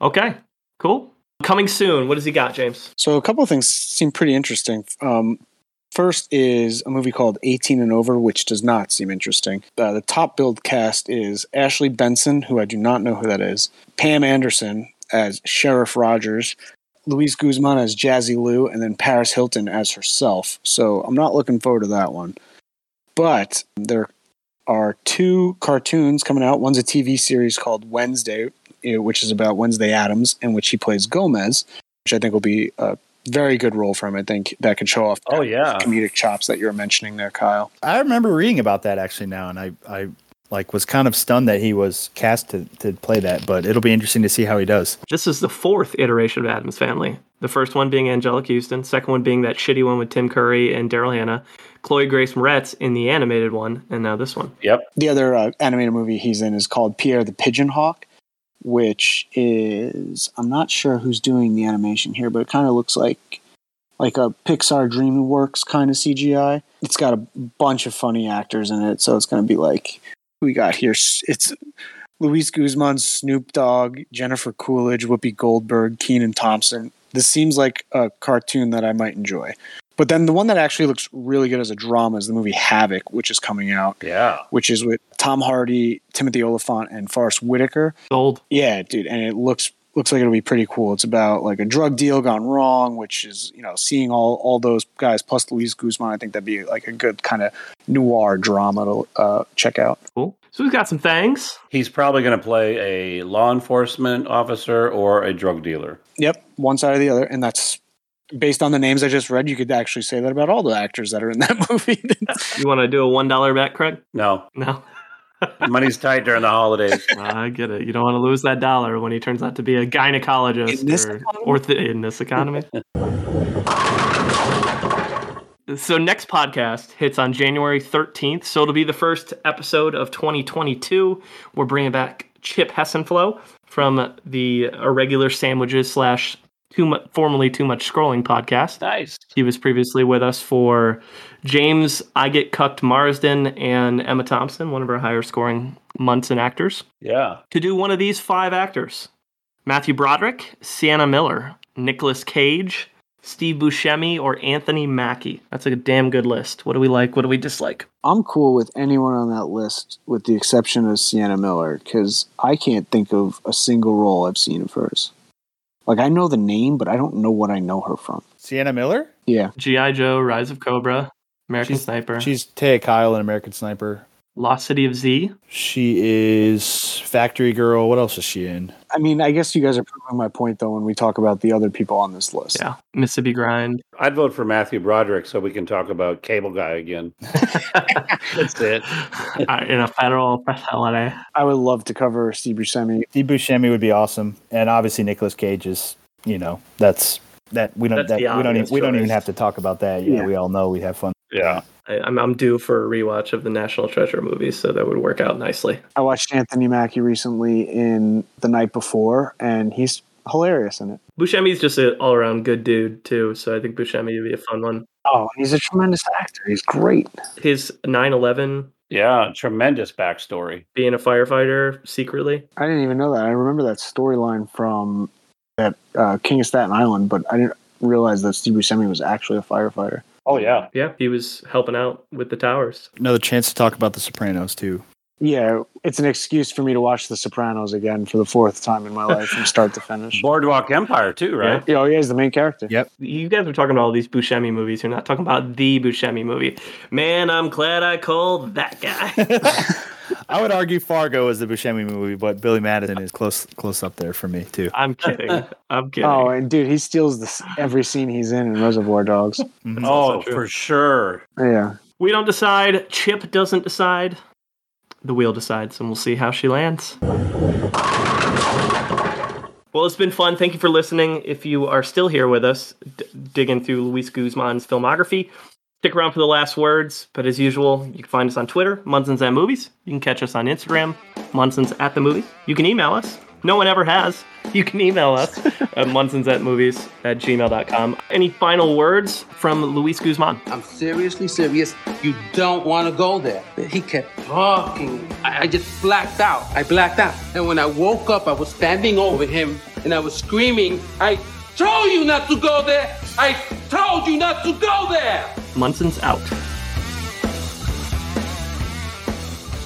[SPEAKER 3] Okay, cool. Coming soon. What does he got, James?
[SPEAKER 6] So a couple of things seem pretty interesting. Um, first is a movie called 18 and Over, which does not seem interesting. Uh, the top billed cast is Ashley Benson, who I do not know who that is, Pam Anderson as Sheriff Rogers, Luis Guzman as Jazzy Lou, and then Paris Hilton as herself. So I'm not looking forward to that one. But there are two cartoons coming out. One's a TV series called Wednesday, which is about Wednesday Addams, in which he plays Gomez, which I think will be a very good role for him. I think that could show off
[SPEAKER 4] Oh, yeah.
[SPEAKER 6] comedic chops that you're mentioning there, Kyle.
[SPEAKER 5] I remember reading about that actually now, and I, I like was kind of stunned that he was cast to, to play that. But it'll be interesting to see how he does.
[SPEAKER 3] This is the fourth iteration of Addams Family. The first one being Anjelica Huston, second one being that shitty one with Tim Curry and Daryl Hannah, Chloe Grace Moretz in the animated one, and now this one.
[SPEAKER 4] Yep.
[SPEAKER 6] The other uh, animated movie he's in is called Pierre the Pigeon Hawk, which is I'm not sure who's doing the animation here, but it kind of looks like like a Pixar DreamWorks kind of CGI. It's got a bunch of funny actors in it, so it's going to be like we got here. It's Luis Guzman, Snoop Dogg, Jennifer Coolidge, Whoopi Goldberg, Kenan Thompson. This seems like a cartoon that I might enjoy. But then the one that actually looks really good as a drama is the movie Havoc, which is coming out
[SPEAKER 4] Yeah.
[SPEAKER 6] which is with Tom Hardy, Timothy Olyphant, and Forest Whitaker.
[SPEAKER 3] Gold.
[SPEAKER 6] Yeah, dude, and it looks looks like it'll be pretty cool. It's about like a drug deal gone wrong, which is you know seeing all all those guys plus Luis Guzman. I think that'd be like a good kind of noir drama to uh, check out.
[SPEAKER 3] Cool. So we've got some things.
[SPEAKER 4] He's probably going to play a law enforcement officer or a drug dealer.
[SPEAKER 6] Yep, one side or the other, and that's based on the names I just read. You could actually say that about all the actors that are in that movie.
[SPEAKER 3] You want to do a one dollar bet, Craig?
[SPEAKER 4] No,
[SPEAKER 3] No.
[SPEAKER 4] money's tight during the holidays.
[SPEAKER 3] I get it. You don't want to lose that dollar when he turns out to be a gynecologist
[SPEAKER 6] In this
[SPEAKER 3] or,
[SPEAKER 6] economy?
[SPEAKER 3] or in this economy. so next podcast hits on January 13th. So it'll be the first episode of 2022. We're bringing back Chip Hessenflow from the Irregular Sandwiches slash too much, formerly Too Much Scrolling podcast.
[SPEAKER 4] nice.
[SPEAKER 3] He was previously with us for James I Get Cucked Marsden and Emma Thompson, one of our higher scoring Munson actors
[SPEAKER 4] Yeah.
[SPEAKER 3] to do one of these five actors Matthew Broderick, Sienna Miller, Nicolas Cage, Steve Buscemi, or Anthony Mackie. That's a damn good list. What do we like? What do we dislike?
[SPEAKER 6] I'm cool with anyone on that list, with the exception of Sienna Miller, because I can't think of a single role I've seen of hers. Like I know the name, but I don't know what I know her from.
[SPEAKER 5] Sienna Miller.
[SPEAKER 6] Yeah,
[SPEAKER 3] G.I. Joe, Rise of Cobra, American
[SPEAKER 5] She's-
[SPEAKER 3] Sniper.
[SPEAKER 5] She's Taya Kyle in American Sniper.
[SPEAKER 3] Lost City of Z.
[SPEAKER 5] She is Factory Girl. What else is she in?
[SPEAKER 6] I mean, I guess you guys are proving my point though when we talk about the other people on this list.
[SPEAKER 3] Yeah. Mississippi Grind.
[SPEAKER 4] I'd vote for Matthew Broderick so we can talk about Cable Guy again. That's it.
[SPEAKER 3] Uh, in a federal holiday.
[SPEAKER 6] I would love to cover Steve Buscemi.
[SPEAKER 5] Steve Buscemi would be awesome, and obviously Nicolas Cage is. You know, that's that we don't
[SPEAKER 3] That's
[SPEAKER 5] that, we don't even,
[SPEAKER 3] obvious
[SPEAKER 5] we don't even have to talk about that. Yeah,
[SPEAKER 6] Yeah.
[SPEAKER 5] we all know we have fun.
[SPEAKER 4] Yeah.
[SPEAKER 3] I, I'm, I'm due for a rewatch of the National Treasure movies, so that would work out nicely.
[SPEAKER 6] I watched Anthony Mackie recently in The Night Before, and he's hilarious in it.
[SPEAKER 3] Buscemi's just an all around good dude, too, so I think Buscemi would be a fun one.
[SPEAKER 6] Oh, he's a tremendous actor. He's great.
[SPEAKER 3] His 9 11
[SPEAKER 4] Yeah. Tremendous backstory.
[SPEAKER 3] being a firefighter secretly.
[SPEAKER 6] I didn't even know that. I remember that storyline from that uh, King of Staten Island, but I didn't realize that Steve Buscemi was actually a firefighter.
[SPEAKER 4] Oh, yeah.
[SPEAKER 3] Yeah, he was helping out with the towers.
[SPEAKER 5] Another chance to talk about The Sopranos too.
[SPEAKER 6] Yeah, it's an excuse for me to watch The Sopranos again for the fourth time in my life from start to finish.
[SPEAKER 4] Boardwalk Empire, too, right?
[SPEAKER 6] Yeah, oh, yeah, he's the main character.
[SPEAKER 5] Yep.
[SPEAKER 3] You guys are talking about all these Buscemi movies. You're not talking about the Buscemi movie. Man, I'm glad I called that guy.
[SPEAKER 5] I would argue Fargo is the Buscemi movie, but Billy Madison is close close up there for me too.
[SPEAKER 3] I'm kidding. I'm kidding.
[SPEAKER 6] Oh, and dude, he steals this every scene he's in in Reservoir Dogs.
[SPEAKER 5] Mhm.
[SPEAKER 4] Oh, for sure.
[SPEAKER 6] Yeah.
[SPEAKER 3] We don't decide. Chip doesn't decide. The wheel decides, and we'll see how she lands. Well, it's been fun. Thank you for listening. If you are still here with us, d- digging through Luis Guzman's filmography, stick around for the last words. But as usual, you can find us on Twitter, Munson's at Movies. You can catch us on Instagram, Munson's at the Movies. You can email us. No one ever has. You can email us at munson's at movies at gmail.com. Any final words from Luis Guzman?
[SPEAKER 7] I'm seriously serious. You don't want to go there. He kept talking. I, I just blacked out. I blacked out. And when I woke up, I was standing over him and I was screaming, I told you not to go there. I told you not to go there.
[SPEAKER 3] Munson's out.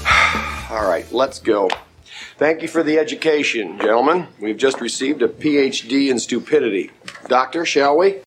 [SPEAKER 1] All right, let's go. Thank you for the education, gentlemen. We've just received a PhD in stupidity. Doctor, shall we?